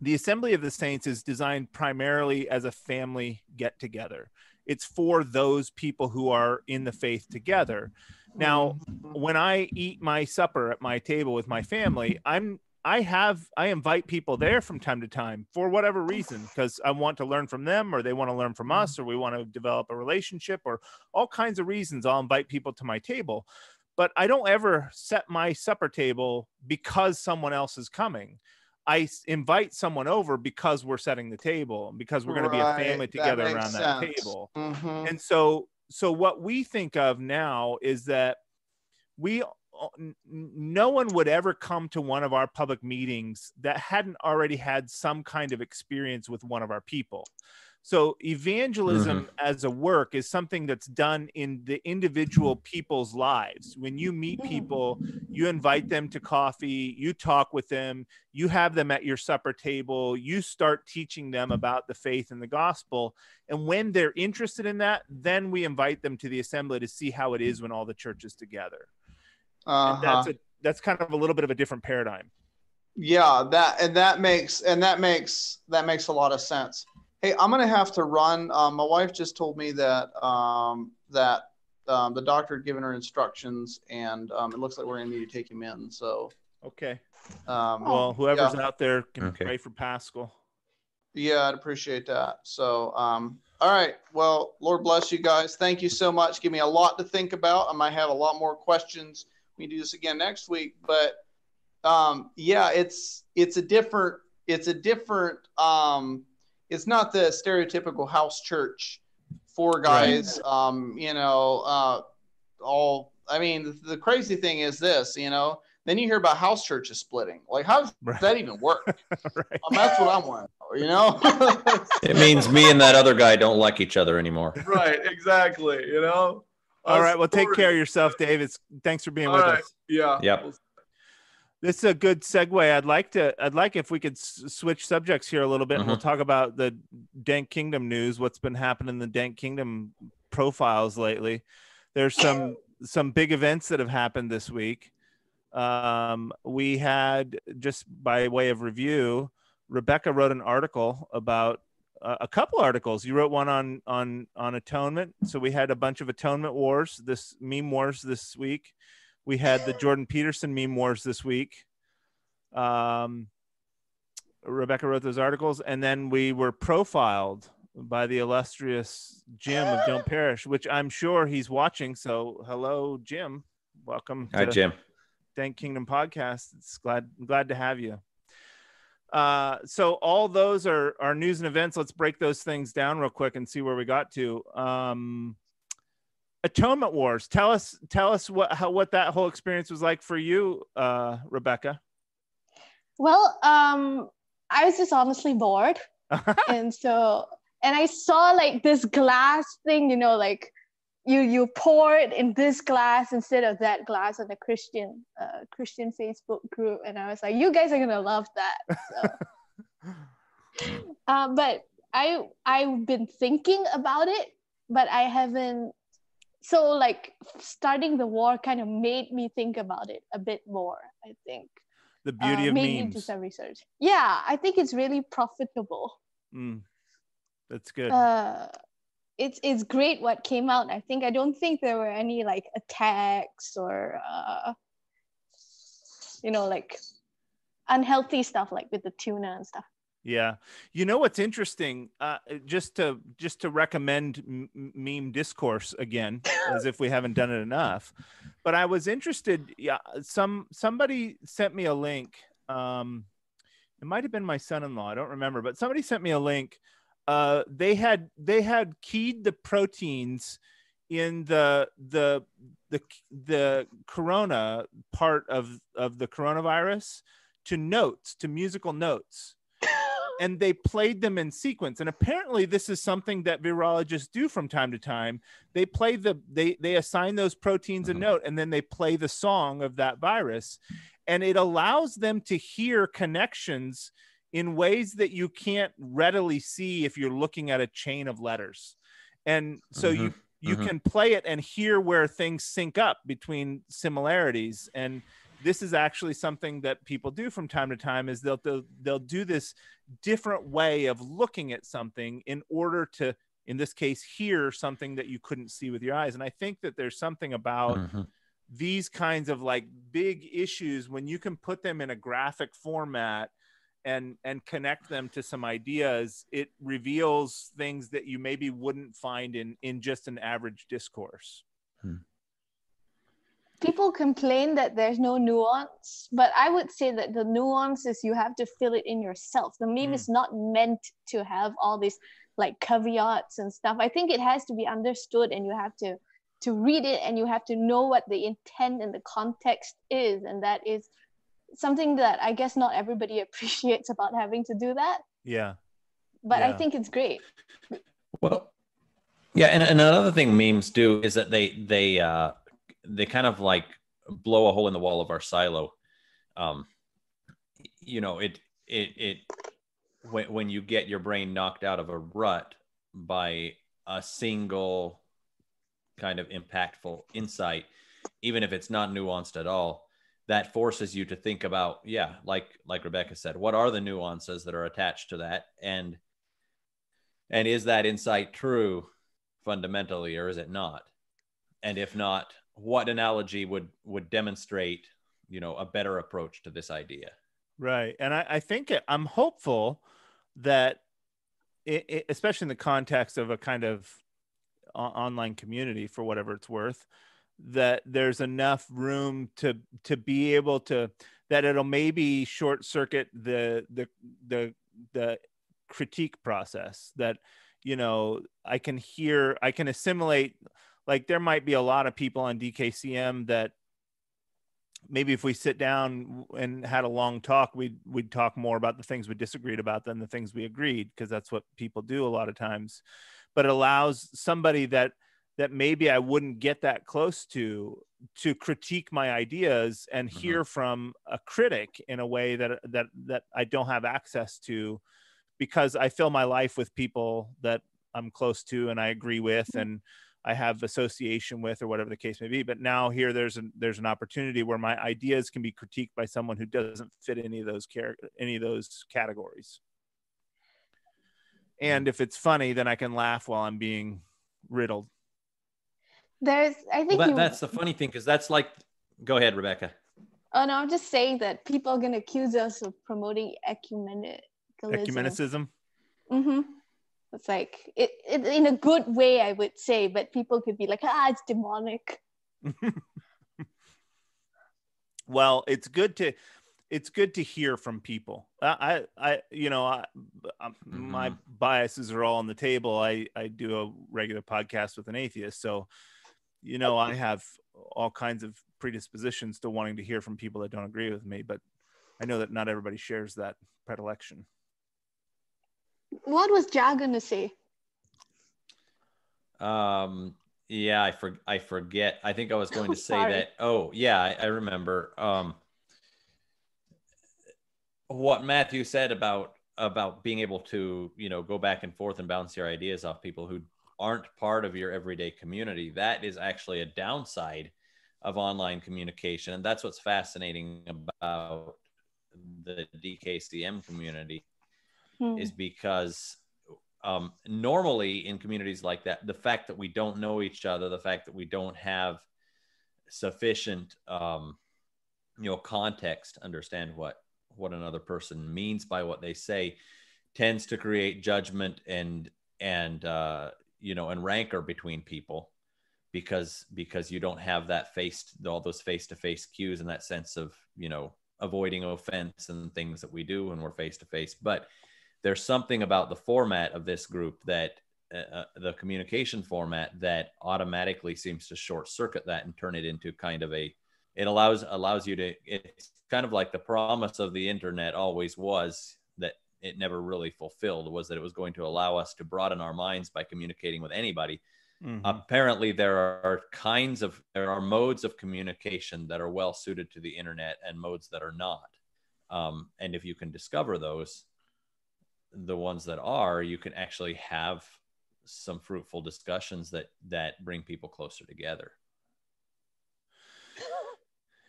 the assembly of the saints is designed primarily as a family get together. It's for those people who are in the faith together. Now, when I eat my supper at my table with my family, I'm I have I invite people there from time to time for whatever reason because I want to learn from them or they want to learn from us or we want to develop a relationship or all kinds of reasons I'll invite people to my table. But I don't ever set my supper table because someone else is coming. I invite someone over because we're setting the table and because we're going to be a family together around that sense. table Mhm. and so so what we think of now is that we uh, no one would ever come to one of our public meetings that hadn't already had some kind of experience with one of our people so evangelism as a work is something that's done in the individual people's lives when you meet people you invite them to coffee you talk with them you have them at your supper table you start teaching them about the faith and the gospel and when they're interested in that, then we invite them to the assembly to see how it is when all the church is together. Uh-huh. And that's a that's kind of a little bit of a different paradigm. yeah that and that makes and that makes that makes a lot of sense hey i'm gonna have to run um, my wife just told me that um, that um, the doctor had given her instructions and um, it looks like we're gonna need to take him in so Okay. um, Well, whoever's yeah. out there can Okay. pray for Pascal. yeah i'd appreciate that so um, all right well lord bless you guys thank you so much give me a lot to think about i might have a lot more questions we do this again next week but um, yeah it's it's a different it's a different um, it's not the stereotypical house church four guys um, you know uh, all i mean the, the crazy thing is this you know Then you hear about house churches splitting. Like, how does Right. that even work? right. Um, that's what I'm wondering. You know? It means me and that other guy don't like each other anymore. right. Exactly. You know. All Us right. Well, take care of yourself, david thanks for being All with right. us. Yeah. Yep. This is a good segue. I'd like to. I'd like if we could s- switch subjects here a little bit, and we'll talk about the Dank Kingdom news. What's been happening in the Dank Kingdom profiles lately? There's some some big events that have happened this week. Um, we had just by way of review, Rebecca wrote an article about uh, a couple articles. You wrote one on on on atonement. So we had a bunch of atonement wars, this meme wars this week. We had the Jordan Peterson meme wars this week. Um, Rebecca wrote those articles, and then we were profiled by the illustrious Jim of Don't Perish, which I'm sure he's watching. So, hello, Jim. Welcome Hi, Jim. Dank Kingdom podcast. It's glad glad to have you. Uh, so all those are are news and events. Let's break those things down real quick and see where we got to. Um, Atonement Wars. Tell us tell us what how what that whole experience was like for you, uh, Rebecca. Well, um, I was just honestly bored. and so and i saw like this glass thing you know like you you pour it in this glass instead of that glass on the christian uh, christian facebook group and i was like you guys are gonna love that so. uh, but i i've been thinking about it but i haven't so like starting the war kind of made me think about it a bit more i think. The beauty uh, of made me do some research. Yeah i think it's really profitable. Mm, that's good. uh it's it's great what came out. I think i don't think there were any like attacks or uh you know like unhealthy stuff like with the tuna and stuff Yeah, you know what's interesting? Uh, just to just to recommend m- m- meme discourse again, as if we haven't done it enough. But I was interested. Yeah, some somebody sent me a link. Um, it might have been my son-in-law. I don't remember, but somebody sent me a link. Uh, they had they had keyed the proteins in the the the the corona part of of the coronavirus to notes to musical notes and they played them in sequence. And apparently this is something that virologists do from time to time. They play the they they assign those proteins a Mhm. note and then they play the song of that virus. And it allows them to hear connections in ways that you can't readily see if you're looking at a chain of letters. And so you you mhm. can play it and hear where things sync up between similarities. And this is actually something that people do from time to time is they'll they'll, they'll do this different way of looking at something in order to in this case hear something that you couldn't see with your eyes. And i think that there's something about Mhm. these kinds of like big issues when you can put them in a graphic format and and connect them to some ideas it reveals things that you maybe wouldn't find in in just an average discourse people complain that there's no nuance but i would say that the nuance is you have to feel it in yourself. The meme Mm. is not meant to have all these like caveats and stuff. I think it has to be understood and you have to to read it and you have to know what the intent and the context is. And that is something that i guess not everybody appreciates about having to do that. Yeah. But i think it's great. Well, yeah, and, and another thing memes do is that they they uh they kind of like blow a hole in the wall of our silo. Um, you know, it it it when when you get your brain knocked out of a rut by a single kind of impactful insight, even if it's not nuanced at all, that forces you to think about, yeah, like like Rebecca said, what are the nuances that are attached to that, and and is that insight true fundamentally, or is it not? And if not, what analogy would would demonstrate, you know, a better approach to this idea? Right. And I, I think it, I'm hopeful that, it, it, especially in the context of a kind of o- online community, for whatever it's worth, that there's enough room to to be able to that it'll maybe short circuit the the the the critique process that you know i can hear i can assimilate like there might be a lot of people on dkcm that maybe if we sit down and had a long talk, we'd we'd talk more about the things we disagreed about than the things we agreed, because that's what people do a lot of times. But it allows somebody that that maybe I wouldn't get that close to to critique my ideas and Mhm. hear from a critic in a way that that that I don't have access to because I fill my life with people that I'm close to and I agree with and I have association with or whatever the case may be. But now here there's an there's an opportunity where my ideas can be critiqued by someone who doesn't fit any of those char- any of those categories. And if it's funny, then I can laugh while I'm being riddled. There's, I think Well, that, you. that's the funny thing because that's like. Go ahead, Rebecca. Oh no, I'm just saying that people are gonna accuse us of promoting ecumenicalism. Ecumenicism. Mm-hmm. It's like it, it in a good way, I would say, but people could be like, ah, it's demonic. well it's good to it's good to hear from people i i, I you know I, I, my Mhm. biases are all on the table i i do a regular podcast with an atheist so you know i have all kinds of predispositions to wanting to hear from people that don't agree with me but i know that not everybody shares that predilection What was Ja gonna say? Um, yeah, I for, I forget. I think I was going to say Sorry. that. Oh, yeah, I, I remember. Um, what Matthew said about about being able to, you know, go back and forth and bounce your ideas off people who aren't part of your everyday community. That is actually a downside of online communication, and that's what's fascinating about the DKCM community Hmm. is because um, normally in communities like that, the fact that we don't know each other, the fact that we don't have sufficient, um, you know, context to understand what what another person means by what they say, tends to create judgment and and uh, you know and rancor between people because because you don't have that face all those face to face cues and that sense of you know avoiding offense and things that we do when we're face to face, but there's something about the format of this group that uh, uh, the communication format that automatically seems to short circuit that and turn it into kind of a it allows allows you to it's kind of like the promise of the internet always was that it never really fulfilled was that it was going to allow us to broaden our minds by communicating with anybody Mhm. apparently there are kinds of there are modes of communication that are well suited to the internet and modes that are not um, and if you can discover those the ones that are you can actually have some fruitful discussions that that bring people closer together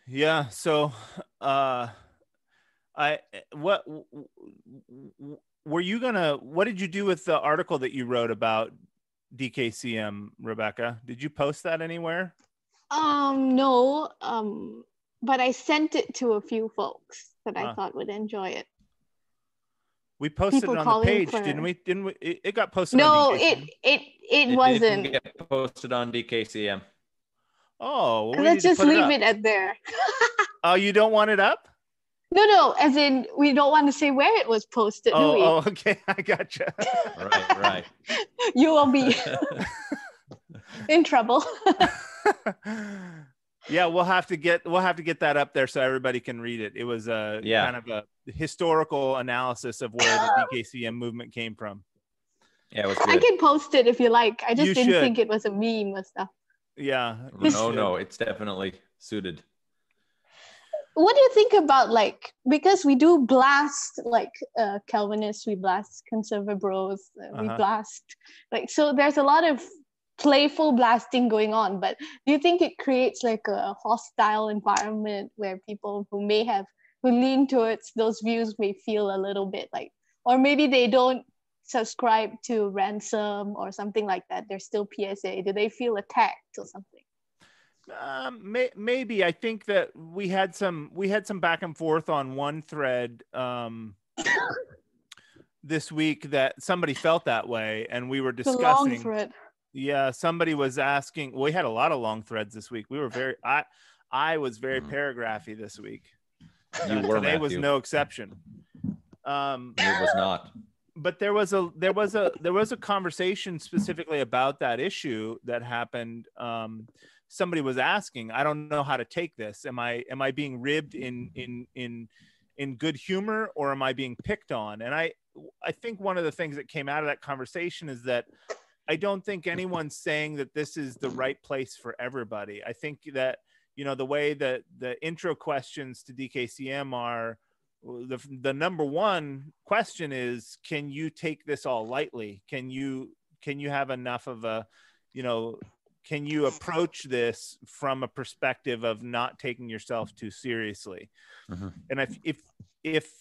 yeah so uh i what w- w- were you gonna what did you do with the article that you wrote about dkcm rebecca did you post that anywhere Um, no. Um, but I sent it to a few folks that I Ah. thought would enjoy it. We posted People it on the page for- didn't we didn't we it, it got posted No, on it it it, didn't wasn't. get posted on dkcm oh well, we Let's just leave up. it at there. oh you don't want it up No, no, as in we don't want to say where it was posted, do oh, we? oh okay i gotcha right right You will be in trouble. Yeah we'll have to get we'll have to get that up there so everybody can read it it was a Yeah. kind of a historical analysis of where the dkcm movement came from yeah it was I can post it if you like. I just You didn't should. think it was a meme or stuff. yeah no no it's definitely suited What do you think about like because we do blast like uh, Calvinists, we blast conservative bros, uh, we Uh-huh. blast like so. There's a lot of playful blasting going on, but do you think it creates like a hostile environment where people who may have who lean towards those views may feel a little bit like, or maybe they don't subscribe to ransom or something like that. They're still PSA. Do they feel attacked or something? Um, may, maybe I think that we had some we had some back and forth on one thread um, this week that somebody felt that way, and we were discussing. Yeah, somebody was asking. We had a lot of long threads this week. We were very I I was very Mhm. paragraphy this week. you Uh, were today was no exception. Um, it was not but there was a there was a there was a conversation specifically about that issue that happened um somebody was asking i don't know how to take this am i am i being ribbed in in in in good humor or am i being picked on and i i think one of the things that came out of that conversation is that i don't think anyone's saying that this is the right place for everybody. I think that you know the way that the intro questions to dkcm are the, the number one question is can you take this all lightly? Can you can you have enough of a you know can you approach this from a perspective of not taking yourself too seriously? Mm-hmm. and if if if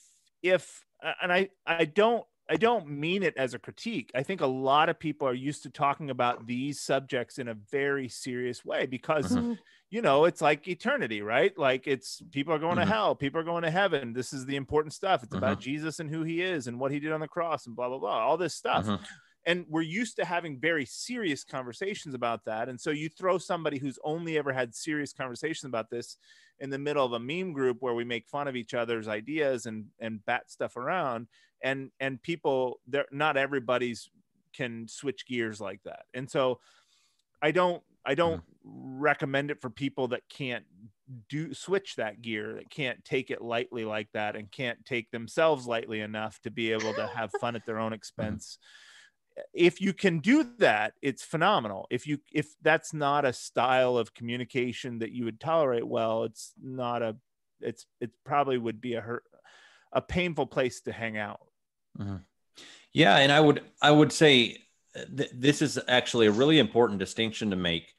if and i i don't i don't mean it as a critique i think a lot of people are used to talking about these subjects in a very serious way because Mm-hmm. you know it's like eternity right like it's people are going Mhm. to hell people are going to heaven this is the important stuff it's about jesus and who he is and what he did on the cross and blah blah blah all this stuff Mhm. And we're used to having very serious conversations about that and so you throw somebody who's only ever had serious conversations about this in the middle of a meme group where we make fun of each other's ideas and and bat stuff around and and people they're not everybody's can switch gears like that. And so i don't i mm-hmm. don't recommend it for people that can't do switch that gear that can't take it lightly like that and can't take themselves lightly enough to be able to have fun at their own mm-hmm. expense if you can do that it's phenomenal. If you if that's not a style of communication that you would tolerate well it's not a it's it probably would be a hurt a painful place to hang out. Yeah, and I would I would say uh, th- this is actually a really important distinction to make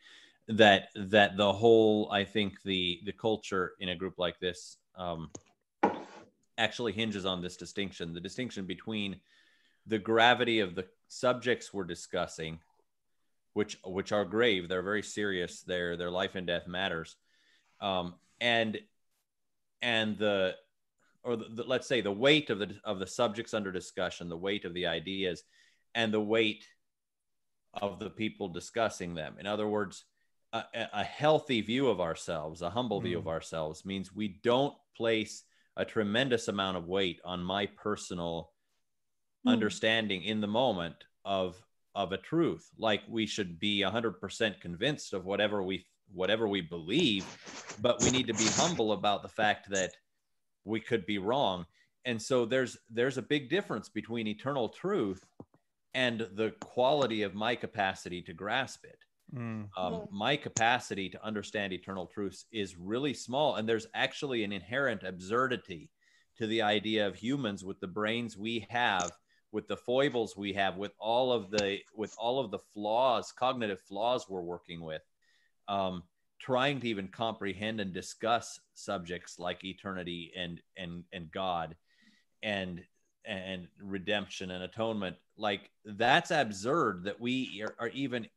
that that the whole I think the the culture in a group like this um, actually hinges on this distinction the distinction between the gravity of the subjects we're discussing which which are grave they're very serious their their life and death matters. Um, and and the or the, the, let's say the weight of the of the subjects under discussion the weight of the ideas and the weight of the people discussing them. In other words a, a healthy view of ourselves a humble view of ourselves means we don't place a tremendous amount of weight on my personal Mm. understanding in the moment of of a truth like we should be 100% convinced of whatever we whatever we believe but we need to be humble about the fact that we could be wrong. And so there's there's a big difference between eternal truth and the quality of my capacity to grasp it. Um, my capacity to understand eternal truths is really small and there's actually an inherent absurdity to the idea of humans with the brains we have with the foibles we have with all of the with all of the flaws cognitive flaws we're working with um, trying to even comprehend and discuss subjects like eternity and and and god and and redemption and atonement. Like that's absurd that we are, are even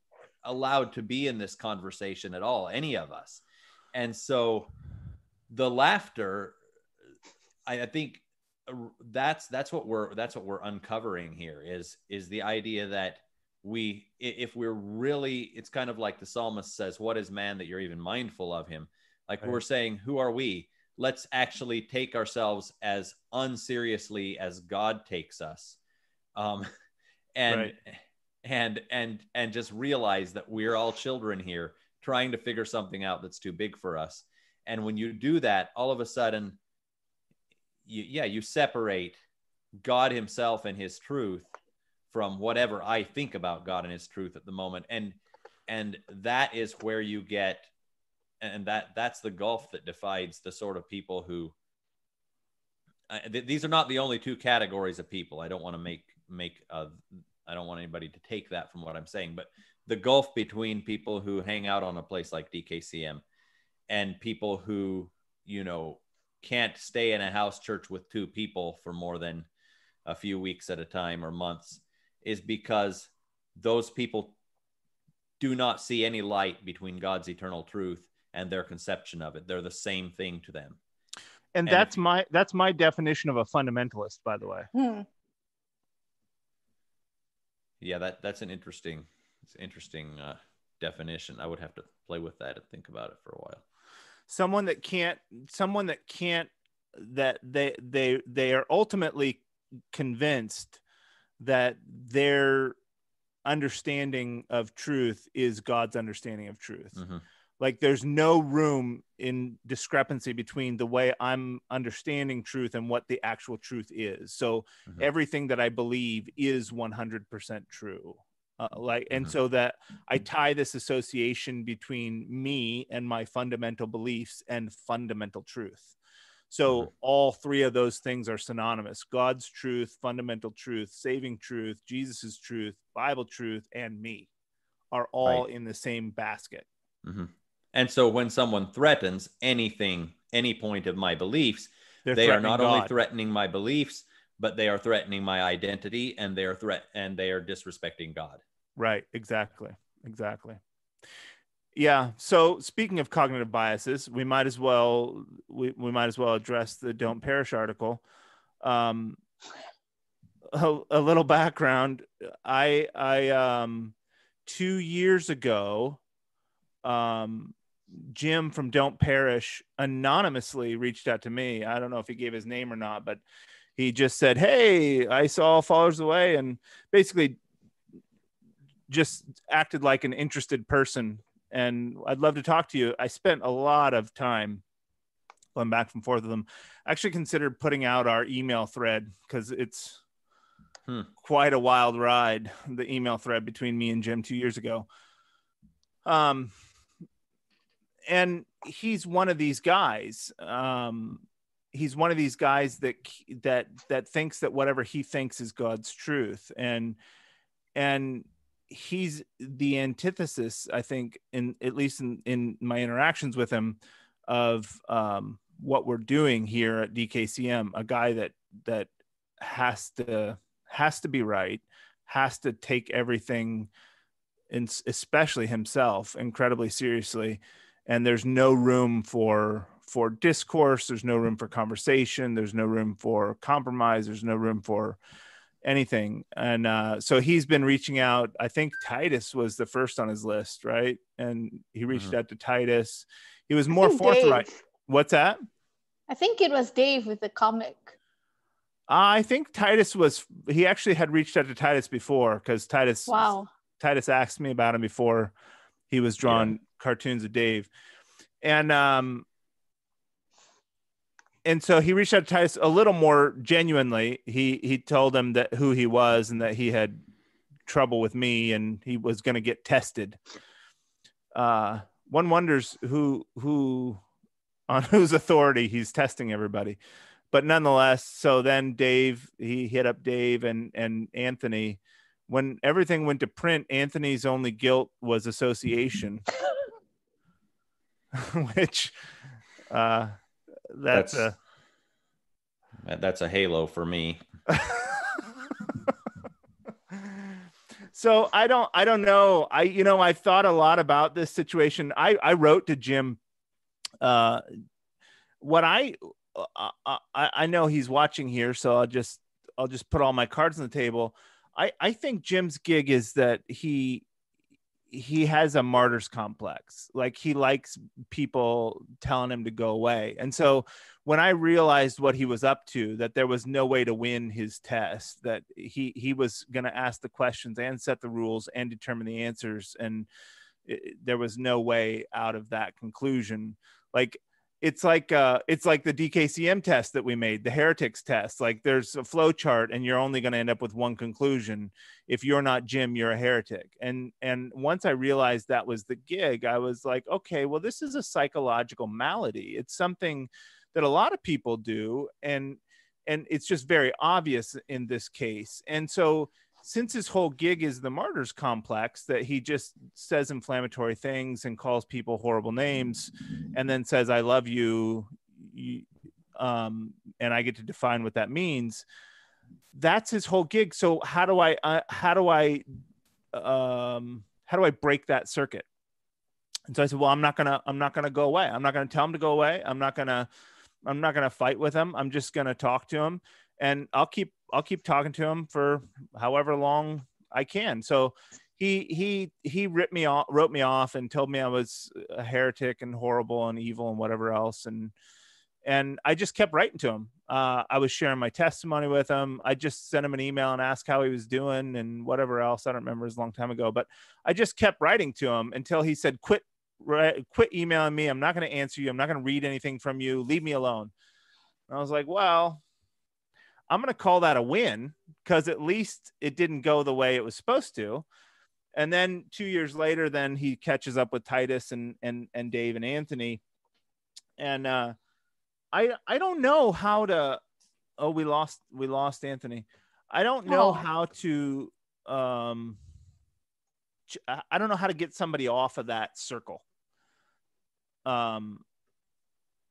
allowed to be in this conversation at all any of us. And so the laughter I, I think that's that's what we're that's what we're uncovering here is is the idea that we if we're really it's kind of like the psalmist says what is man that you're even mindful of him like Right. we're saying who are we let's actually take ourselves as unseriously as god takes us um and Right. and and and just realize that we're all children here trying to figure something out that's too big for us and when you do that all of a sudden you, yeah you separate god himself and his truth from whatever i think about god and his truth at the moment. And and that is where you get and that that's the gulf that divides the sort of people who uh, th- these are not the only two categories of people. I don't want to make make uh, i don't want anybody to take that from what i'm saying but the gulf between people who hang out on a place like dkcm and people who you know can't stay in a house church with two people for more than a few weeks at a time or months is because those people do not see any light between God's eternal truth and their conception of it. They're the same thing to them. and And that's if- my that's my definition of a fundamentalist by the way Hmm. Yeah, that that's an interesting, it's interesting uh, definition. I would have to play with that and think about it for a while. Someone that can't someone that can't that they they they are ultimately convinced that their understanding of truth is god's understanding of truth Mhm. like there's no room in discrepancy between the way i'm understanding truth and what the actual truth is so Mhm. everything that i believe is 100% true uh, like and Mhm. so that i tie this association between me and my fundamental beliefs and fundamental truth so Mhm. all three of those things are synonymous god's truth fundamental truth saving truth jesus's truth bible truth and me are all in the same basket Mhm. And so when someone threatens anything, any point of my beliefs, They're they are not only threatening my beliefs, but they are threatening my identity and they are threat and they are disrespecting God. Right. Exactly. Exactly. Yeah. So speaking of cognitive biases, we might as well we, we might as well address the "Don't Perish" article. Um, a, a little background. I I um two years ago, um, Jim from Don't Perish anonymously reached out to me. I don't know if he gave his name or not, but he just said, "Hey, I saw Followers Away," and basically just acted like an interested person and I'd love to talk to you. I spent a lot of time going back and forth with them. I actually considered putting out our email thread because it's Hmm. quite a wild ride, the email thread between me and Jim two years ago. Um, and he's one of these guys. Um, he's one of these guys that that that thinks that whatever he thinks is God's truth, and and he's the antithesis i think in at least in, in my interactions with him of um, what we're doing here at dkcm a guy that that has to has to be right has to take everything and especially himself incredibly seriously. And there's no room for for discourse there's no room for conversation there's no room for compromise there's no room for anything. And uh, so he's been reaching out. I think Titus was the first on his list, right? And he reached Mhm. out to Titus. He was more forthright. Dave. What's that? I think it was Dave with the comic. I think Titus was. He actually had reached out to Titus before because Titus. Wow. Titus asked me about him before he was drawing cartoons of Dave, and um, and so he reached out to Titus a little more genuinely. He he told him that who he was and that he had trouble with me and he was going to get tested. Uh, one wonders who who on whose authority he's testing everybody, but nonetheless. So then Dave he hit up Dave and and Anthony. When everything went to print, Anthony's only guilt was association, which uh, that's, That's- That- That's a halo for me. so I don't I don't know. I you know I thought a lot about this situation. I I wrote to Jim. Uh, what I uh, I I know he's watching here, so I'll just I'll just put all my cards on the table. I I think Jim's gig is that he he has a martyr's complex. Like he likes people telling him to go away. And so when I realized what he was up to, that there was no way to win his test, that he he was going to ask the questions and set the rules and determine the answers, and it, there was no way out of that conclusion. Like it's like uh it's like the DKCM test that we made, the heretics test. Like there's a flow chart, and you're only going to end up with one conclusion. If you're not Jim, you're a heretic. And and once I realized that was the gig, I was like, okay, well, this is a psychological malady. It's something that a lot of people do, and and it's just very obvious in this case. And so since his whole gig is the martyrs complex that he just says inflammatory things and calls people horrible names and then says i love you, um, and i get to define what that means. That's his whole gig. So how do i uh, how do i um, how do i break that circuit? And so i said well i'm not gonna i'm not gonna go away. I'm not gonna tell him to go away. I'm not gonna i'm not gonna fight with him. I'm just gonna talk to him and i'll keep i'll keep talking to him for however long i can so he he he ripped me off wrote me off and told me i was a heretic and horrible and evil and whatever else and and i just kept writing to him uh, i was sharing my testimony with him i just sent him an email and asked how he was doing and whatever else i don't remember it was a long time ago but i just kept writing to him until he said quit quit emailing me. I'm not going to answer you. I'm not going to read anything from you. Leave me alone. And I was like, well, I'm going to call that a win because at least it didn't go the way it was supposed to. And then two years later, then he catches up with Titus and and and Dave and Anthony, and uh, I I don't know how to. Oh, we lost we lost Anthony. I don't know Oh. how to. Um, I I don't know how to get somebody off of that circle. Um,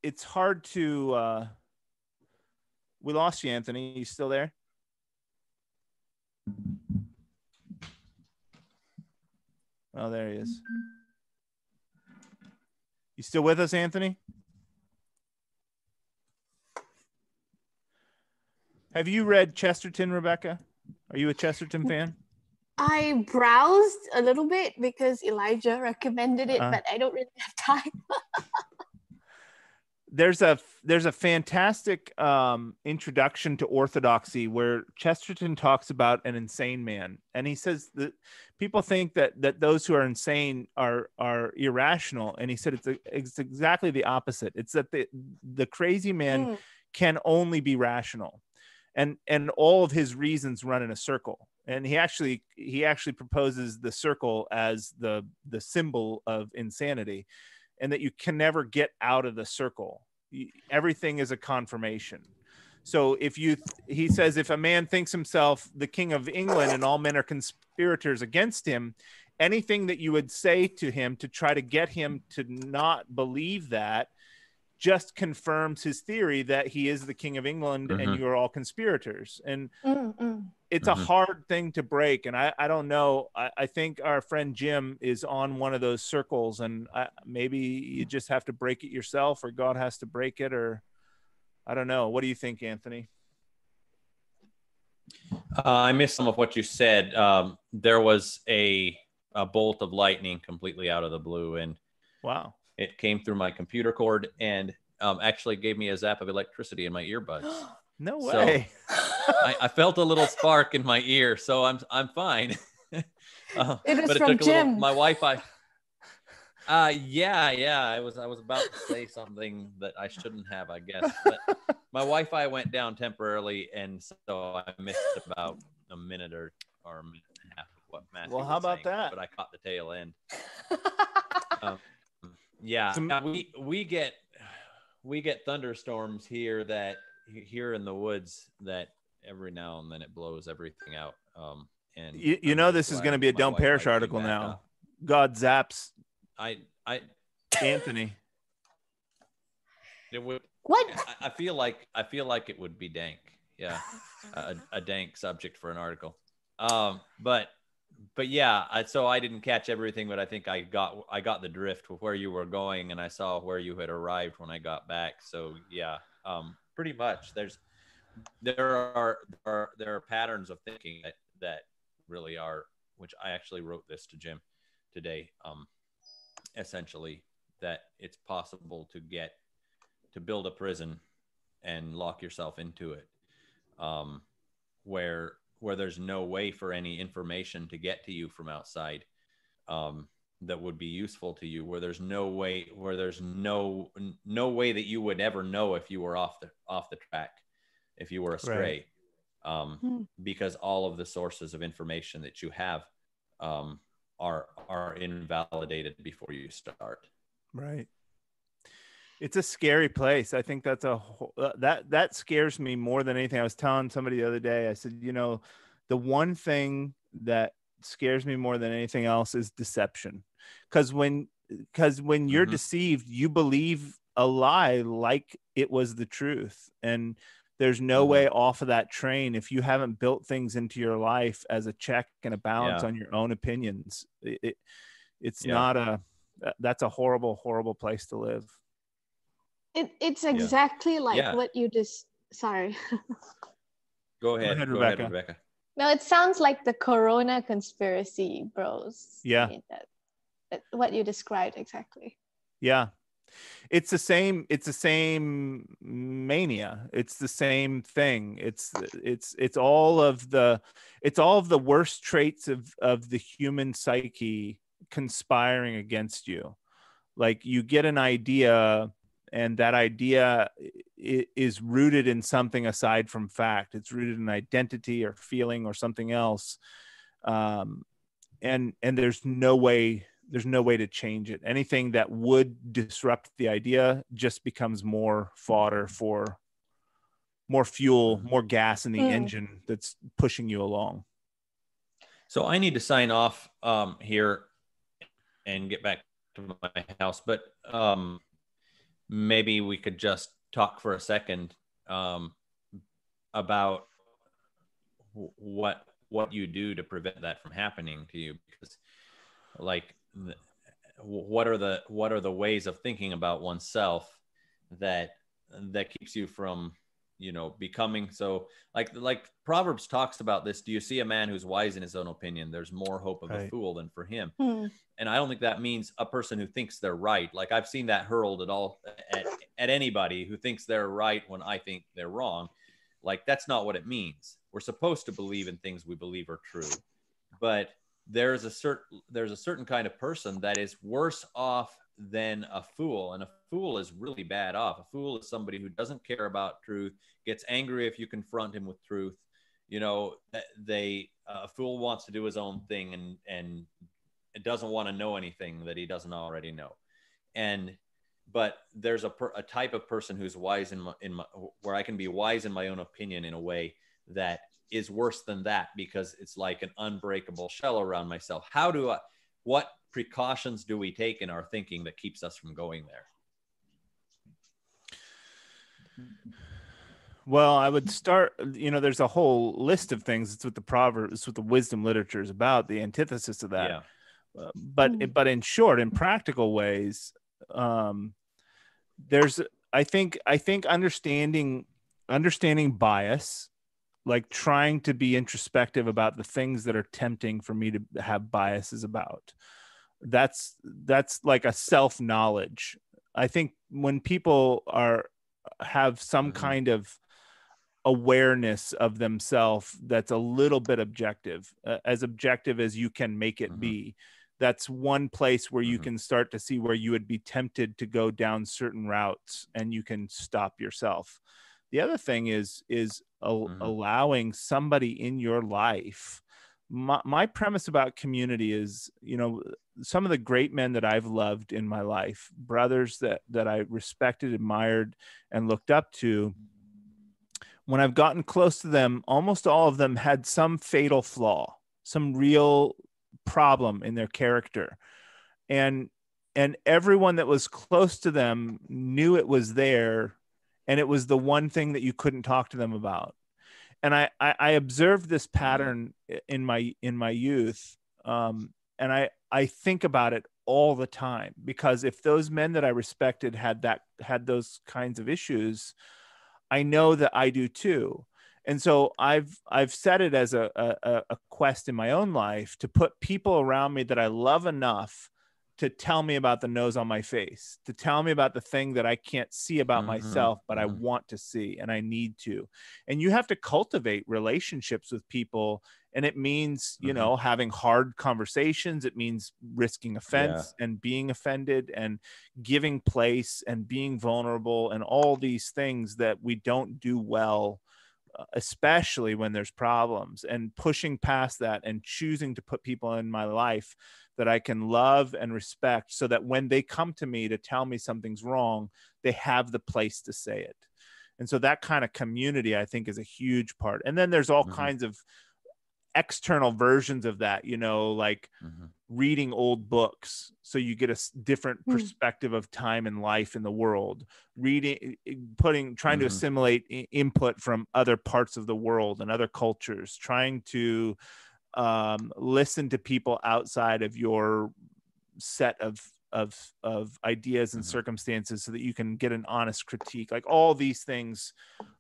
it's hard to. Uh, we lost you, Anthony. You still there? Oh, there he is. You still with us, Anthony? Have you read Chesterton, Rebecca? Are you a Chesterton fan? I browsed a little bit because Elijah recommended it, Uh. but I don't really have time. there's a there's a fantastic um, introduction to orthodoxy where Chesterton talks about an insane man, and he says that people think that that those who are insane are are irrational, and he said it's, a, it's exactly the opposite. It's that the the crazy man Mm. can only be rational, and and all of his reasons run in a circle. And he actually he actually proposes the circle as the the symbol of insanity and that you can never get out of the circle. Everything is a confirmation. So if you, he says, if a man thinks himself the king of England and all men are conspirators against him, anything that you would say to him to try to get him to not believe that just confirms his theory that he is the king of England and Mhm. you are all conspirators. And Mm, mm. it's Mhm. a hard thing to break and i, I don't know I, I think our friend jim is on one of those circles and I, maybe you just have to break it yourself or god has to break it or i don't know what do you think anthony Uh, I missed some of what you said. Um, there was a, a bolt of lightning completely out of the blue, and wow it came through my computer cord and um, actually gave me a zap of electricity in my earbuds. no So- way I, I felt a little spark in my ear, so I'm I'm fine. Uh, It was but from took a little- my Wi-Fi. Uh, yeah, yeah. I was I was about to say something that I shouldn't have, I guess. But my Wi-Fi went down temporarily, and so I missed about a minute or or a minute and a half of what Matthew. Well, how was about saying, that? But I caught the tail end. Um, yeah, Some- we we get we get thunderstorms here that here in the woods that every now and then it blows everything out. Um, and you, you know this is going to be a my don't perish article now up. god zaps I I anthony it would what? I, I feel like I feel like it would be dank. Yeah, a, a dank subject for an article. Um, but but yeah, so I didn't catch everything, but I think I got I got the drift of where you were going, and I saw where you had arrived when I got back. So yeah, um, pretty much. There's there are there are, there are patterns of thinking that that really are, which I actually wrote this to Jim today. Um, essentially, that it's possible to get to build a prison and lock yourself into it um, where where there's no way for any information to get to you from outside um, that would be useful to you where there's no way where there's no no way that you would ever know if you were off the off the track if you were astray um, Hmm. because all of the sources of information that you have um, are are invalidated before you start Right. It's a scary place. I think that's a whole- uh, that that scares me more than anything. I was telling somebody the other day. I said, you know, the one thing that scares me more than anything else is deception. Cuz when cuz when you're Mhm. deceived, you believe a lie like it was the truth. And there's no Mhm. way off of that train if you haven't built things into your life as a check and a balance Yeah. on your own opinions. It, it it's Yeah. not a that's a horrible horrible place to live It, it's exactly like Yeah. what you just. Sorry. go ahead ahead, go ahead Rebecca. rebecca no, it sounds like the Corona conspiracy, bros. I Yeah. mean, that, that, what you described exactly. yeah it's the same it's the same mania it's the same thing it's it's it's all of the it's all of the worst traits of of the human psyche conspiring against you like you get an idea and that idea is rooted in something aside from fact. It's rooted in identity or feeling or something else. Um, and and there's no way there's no way to change it. Anything that would disrupt the idea just becomes more fodder for more fuel more gas in the mm. engine that's pushing you along. So i need to sign off um, here and get back to my house but um, maybe we could just talk for a second um, about what what you do to prevent that from happening to you because like what are the what are the ways of thinking about oneself that that keeps you from you know becoming. So like like proverbs talks about this do you see a man who's wise in his own opinion? There's more hope of right. a fool than for him. Mm. and i don't think that means a person who thinks they're right. Like i've seen that hurled at all at, at anybody who thinks they're right when i think they're wrong. Like that's not what it means. We're supposed to believe in things we believe are true. But there's a certain there's a certain kind of person that is worse off than a fool. And a fool is really bad off. A fool is somebody who doesn't care about truth gets angry if you confront him with truth. You know they uh, a fool wants to do his own thing and and doesn't want to know anything that he doesn't already know. And but there's a, per, a type of person who's wise in my, in my where i can be wise in my own opinion in a way that is worse than that because it's like an unbreakable shell around myself. How do i what precautions do we take in our thinking that keeps us from going there? Well, I would start, you know, there's a whole list of things. It's what the proverbs, it's what the wisdom literature is about, the antithesis of that. Yeah. Uh, but, mm. but in short, in practical ways, um, there's, I think, I think understanding, understanding bias like trying to be introspective about the things that are tempting for me to have biases about that's that's like a self knowledge i think when people are have some mm-hmm. kind of awareness of themselves that's a little bit objective uh, as objective as you can make it mm-hmm. be that's one place where you mm-hmm. can start to see where you would be tempted to go down certain routes and you can stop yourself the other thing is is a, mm-hmm. allowing somebody in your life my, my premise about community is you know some of the great men that i've loved in my life brothers that that i respected admired and looked up to when i've gotten close to them almost all of them had some fatal flaw some real problem in their character. And and everyone that was close to them knew it was there and it was the one thing that you couldn't talk to them about and I, I, I observed this pattern in my in my youth, um, and I I think about it all the time because if those men that I respected had that had those kinds of issues, I know that I do too. And so I've I've set it as a, a, a quest in my own life to put people around me that I love enough to tell me about the nose on my face, to tell me about the thing that I can't see about mm-hmm. myself, but mm-hmm. I want to see and I need to. And you have to cultivate relationships with people. And it means, you mm-hmm. know, having hard conversations. It means risking offense yeah. and being offended and giving place and being vulnerable and all these things that we don't do well uh, especially when there's problems and pushing past that and choosing to put people in my life that I can love and respect so that when they come to me to tell me something's wrong, they have the place to say it. And so that kind of community, I think, is a huge part. And then there's all mm-hmm. kinds of external versions of that, you know, like mm-hmm. reading old books so you get a different mm. perspective of time and life in the world, reading, putting, trying mm-hmm. to assimilate input from other parts of the world and other cultures, trying to um, listen to people outside of your set of of of ideas and mm-hmm. circumstances so that you can get an honest critique. Like all these things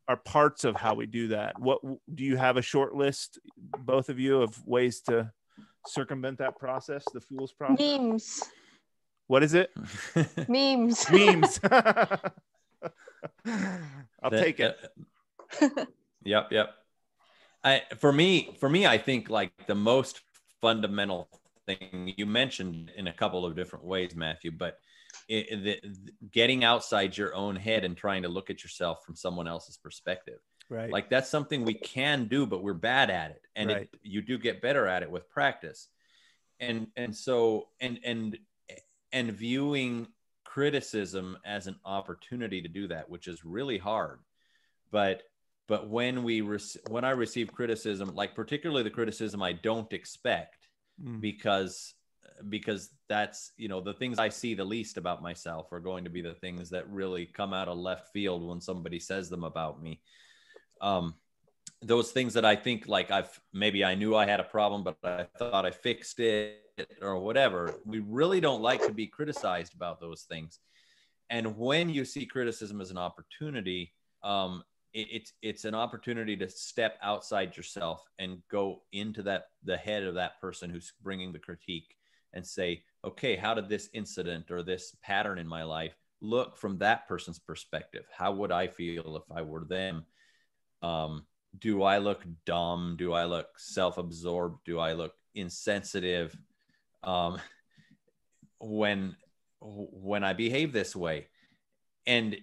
are parts of how we do that. What do you have a short list both of you of ways to circumvent that process the fool's process? Memes. What is it? Memes. Memes. I'll take it. yep yep I, for me, for me, I think like the most fundamental thing you mentioned in a couple of different ways, Matthew, but it, the, getting outside your own head and trying to look at yourself from someone else's perspective. Right. Like that's something we can do, but we're bad at it, and Right. it, you do get better at it with practice. And and so and and and viewing criticism as an opportunity to do that, which is really hard. But but when we rec- when I receive criticism, like particularly the criticism I don't expect, Mm. because because that's you know the things I see the least about myself are going to be the things that really come out of left field when somebody says them about me. Um, those things that I think like I've maybe I knew I had a problem, but I thought I fixed it or whatever. We really don't like to be criticized about those things. And when you see criticism as an opportunity, um, it's it's an opportunity to step outside yourself and go into that the head of that person who's bringing the critique and say, okay, how did this incident or this pattern in my life look from that person's perspective? How would I feel if I were them? Um, do I look dumb? Do I look self-absorbed? Do I look insensitive? Um, when when I behave this way, and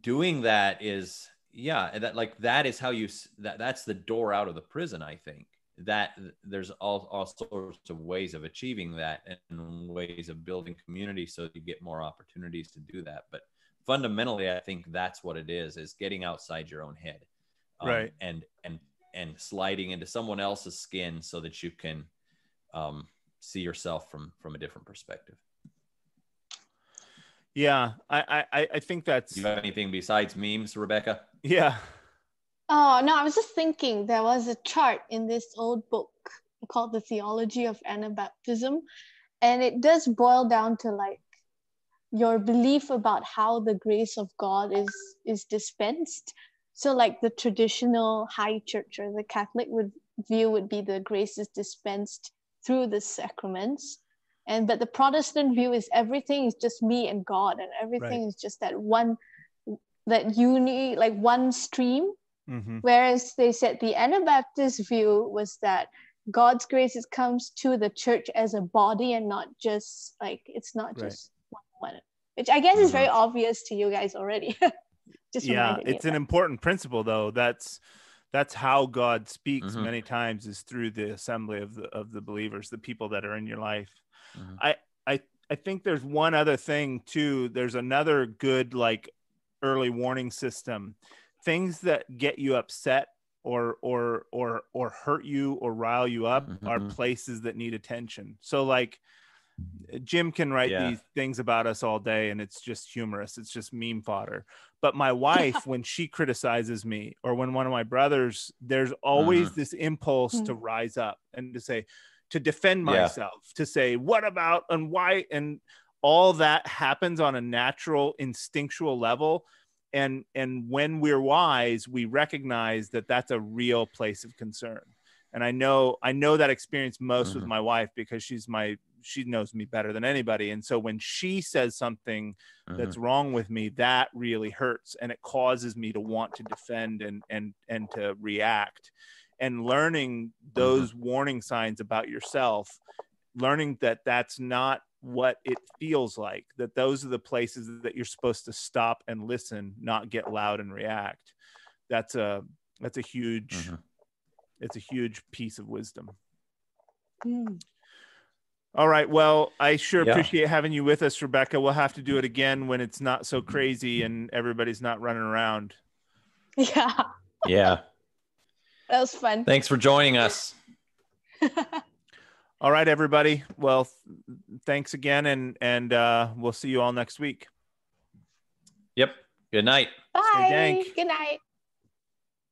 doing that is yeah that like that is how you that that's the door out of the prison i think that there's all, all sorts of ways of achieving that and ways of building community so you get more opportunities to do that but fundamentally i think that's what it is is getting outside your own head um, Right. and and and sliding into someone else's skin so that you can um, see yourself from from a different perspective Yeah, I, I, I think that's you have anything besides memes rebecca yeah. Oh, no, I was just thinking there was a chart in this old book called The Theology of Anabaptism. And it does boil down to like your belief about how the grace of God is is dispensed. So like the traditional high church or the Catholic would view would be the grace is dispensed through the sacraments. And but the Protestant view is everything is just me and God and everything Right. is just that one that uni like one stream hmm Whereas they said the Anabaptist view was that God's grace is, comes to the church as a body and not just like it's not Right. just one one, which I guess is very Mhm. obvious to you guys already. just Yeah, it's an that. important principle though. That's that's how God speaks Mhm. many times is through the assembly of the of the believers, the people that are in your life. Mhm. I I I think there's one other thing too. There's another good like early warning system. Things that get you upset or or or or hurt you or rile you up are Mhm. places that need attention. So like Jim can write Yeah. these things about us all day and it's just humorous. It's just meme fodder. But my wife, when she criticizes me or when one of my brothers, there's always Mhm. this impulse to rise up and to say, to defend Yeah. myself, to say, what about and why? And all that happens on a natural, instinctual level. And and when we're wise, we recognize that that's a real place of concern. And I know I know that experience most with Mhm. my wife because she's my she knows me better than anybody. And so when she says something Mhm. that's wrong with me that really hurts and it causes me to want to defend and and and to react and learning those warning signs about yourself learning that that's not what it feels like that those are the places that you're supposed to stop and listen not get loud and react that's a that's a huge Mhm. it's a huge piece of wisdom Mm. all right. Well, I sure Yeah. appreciate having you with us, Rebecca. We'll have to do it again when it's not so crazy and everybody's not running around. Yeah, yeah that was fun. thanks for joining us All right, everybody. Well, th- thanks again, and and uh, we'll see you all next week. yep good night Bye. dank. Good night.